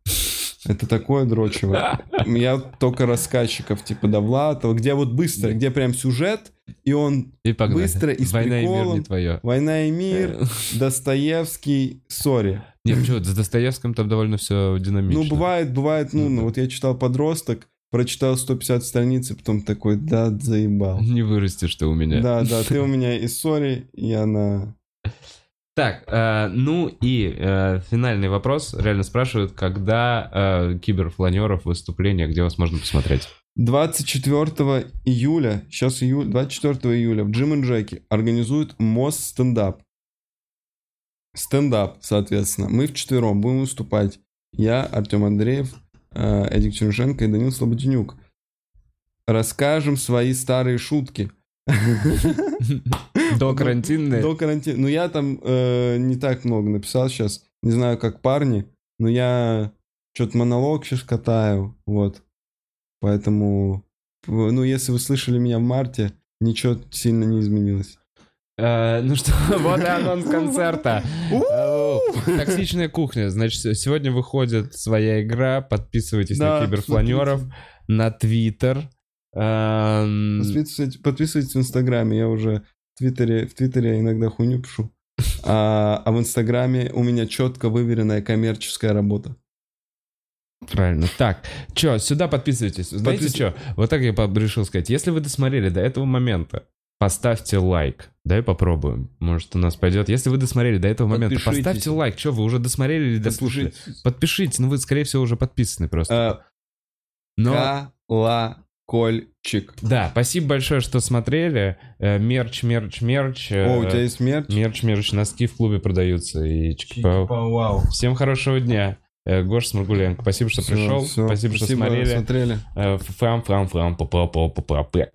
Это такое дрочево. Я только рассказчиков типа Довлатова, где вот быстро, где прям сюжет, и он И погнали. Быстро и с Война и мир приколом. не твое. «Война и мир», Достоевский, сори. Не, ну что, за Достоевским там довольно все динамично. Ну, бывает, бывает, ну, Ну, ну, вот я читал «Подросток», прочитал 150 страниц, и потом такой, да, заебал. Не вырастешь ты у меня. Да, да, ты у меня и сори, и она... Так, э, ну и э, финальный вопрос. Реально спрашивают, когда э, киберфланеров выступление, где вас можно посмотреть? 24 июля, сейчас июль, 24 июля в Джим и Джеки организуют мост стендап. Стендап, соответственно. Мы вчетвером будем выступать. Я, Артем Андреев, э, Эдик Чернышенко и Данил Слободенюк. Расскажем свои старые шутки. До карантинной? До карантина. Ну, я там э, не так много написал сейчас. Не знаю, как парни, но я что-то монолог сейчас катаю. Вот. Поэтому, ну, если вы слышали меня в марте, ничего сильно не изменилось. Э, Ну что, вот и анонс концерта. Э, Токсичная кухня. Значит, сегодня выходит своя игра. Подписывайтесь на киберфланеров, на Твиттер. Эм, Подписывайтесь, в Инстаграме. Я уже в Твиттере, в Твиттере иногда хуйню пишу. А, а в Инстаграме у меня четко выверенная коммерческая работа. Правильно. Так, чё, сюда подписывайтесь. Знаете Подпис- что? Вот так я решил сказать. Если вы досмотрели до этого момента, поставьте лайк. Давай попробуем. Может, у нас пойдет. Если вы досмотрели до этого момента, поставьте лайк. Что, вы уже досмотрели или дослушали? Подпишитесь. Ну, вы, скорее всего, уже подписаны просто. А, Но... Колокольчик. Да, спасибо большое, что смотрели. Э, Мерч, мерч, мерч. О, у тебя есть мерч? Мерч, мерч, носки в клубе продаются. И. Вау. Всем хорошего дня. Э, Гош Сморгуленко, спасибо, что Всё, пришел. всё. Спасибо, что смотрели. смотрели. Э, Фрам, фрам, фрам, па па па па па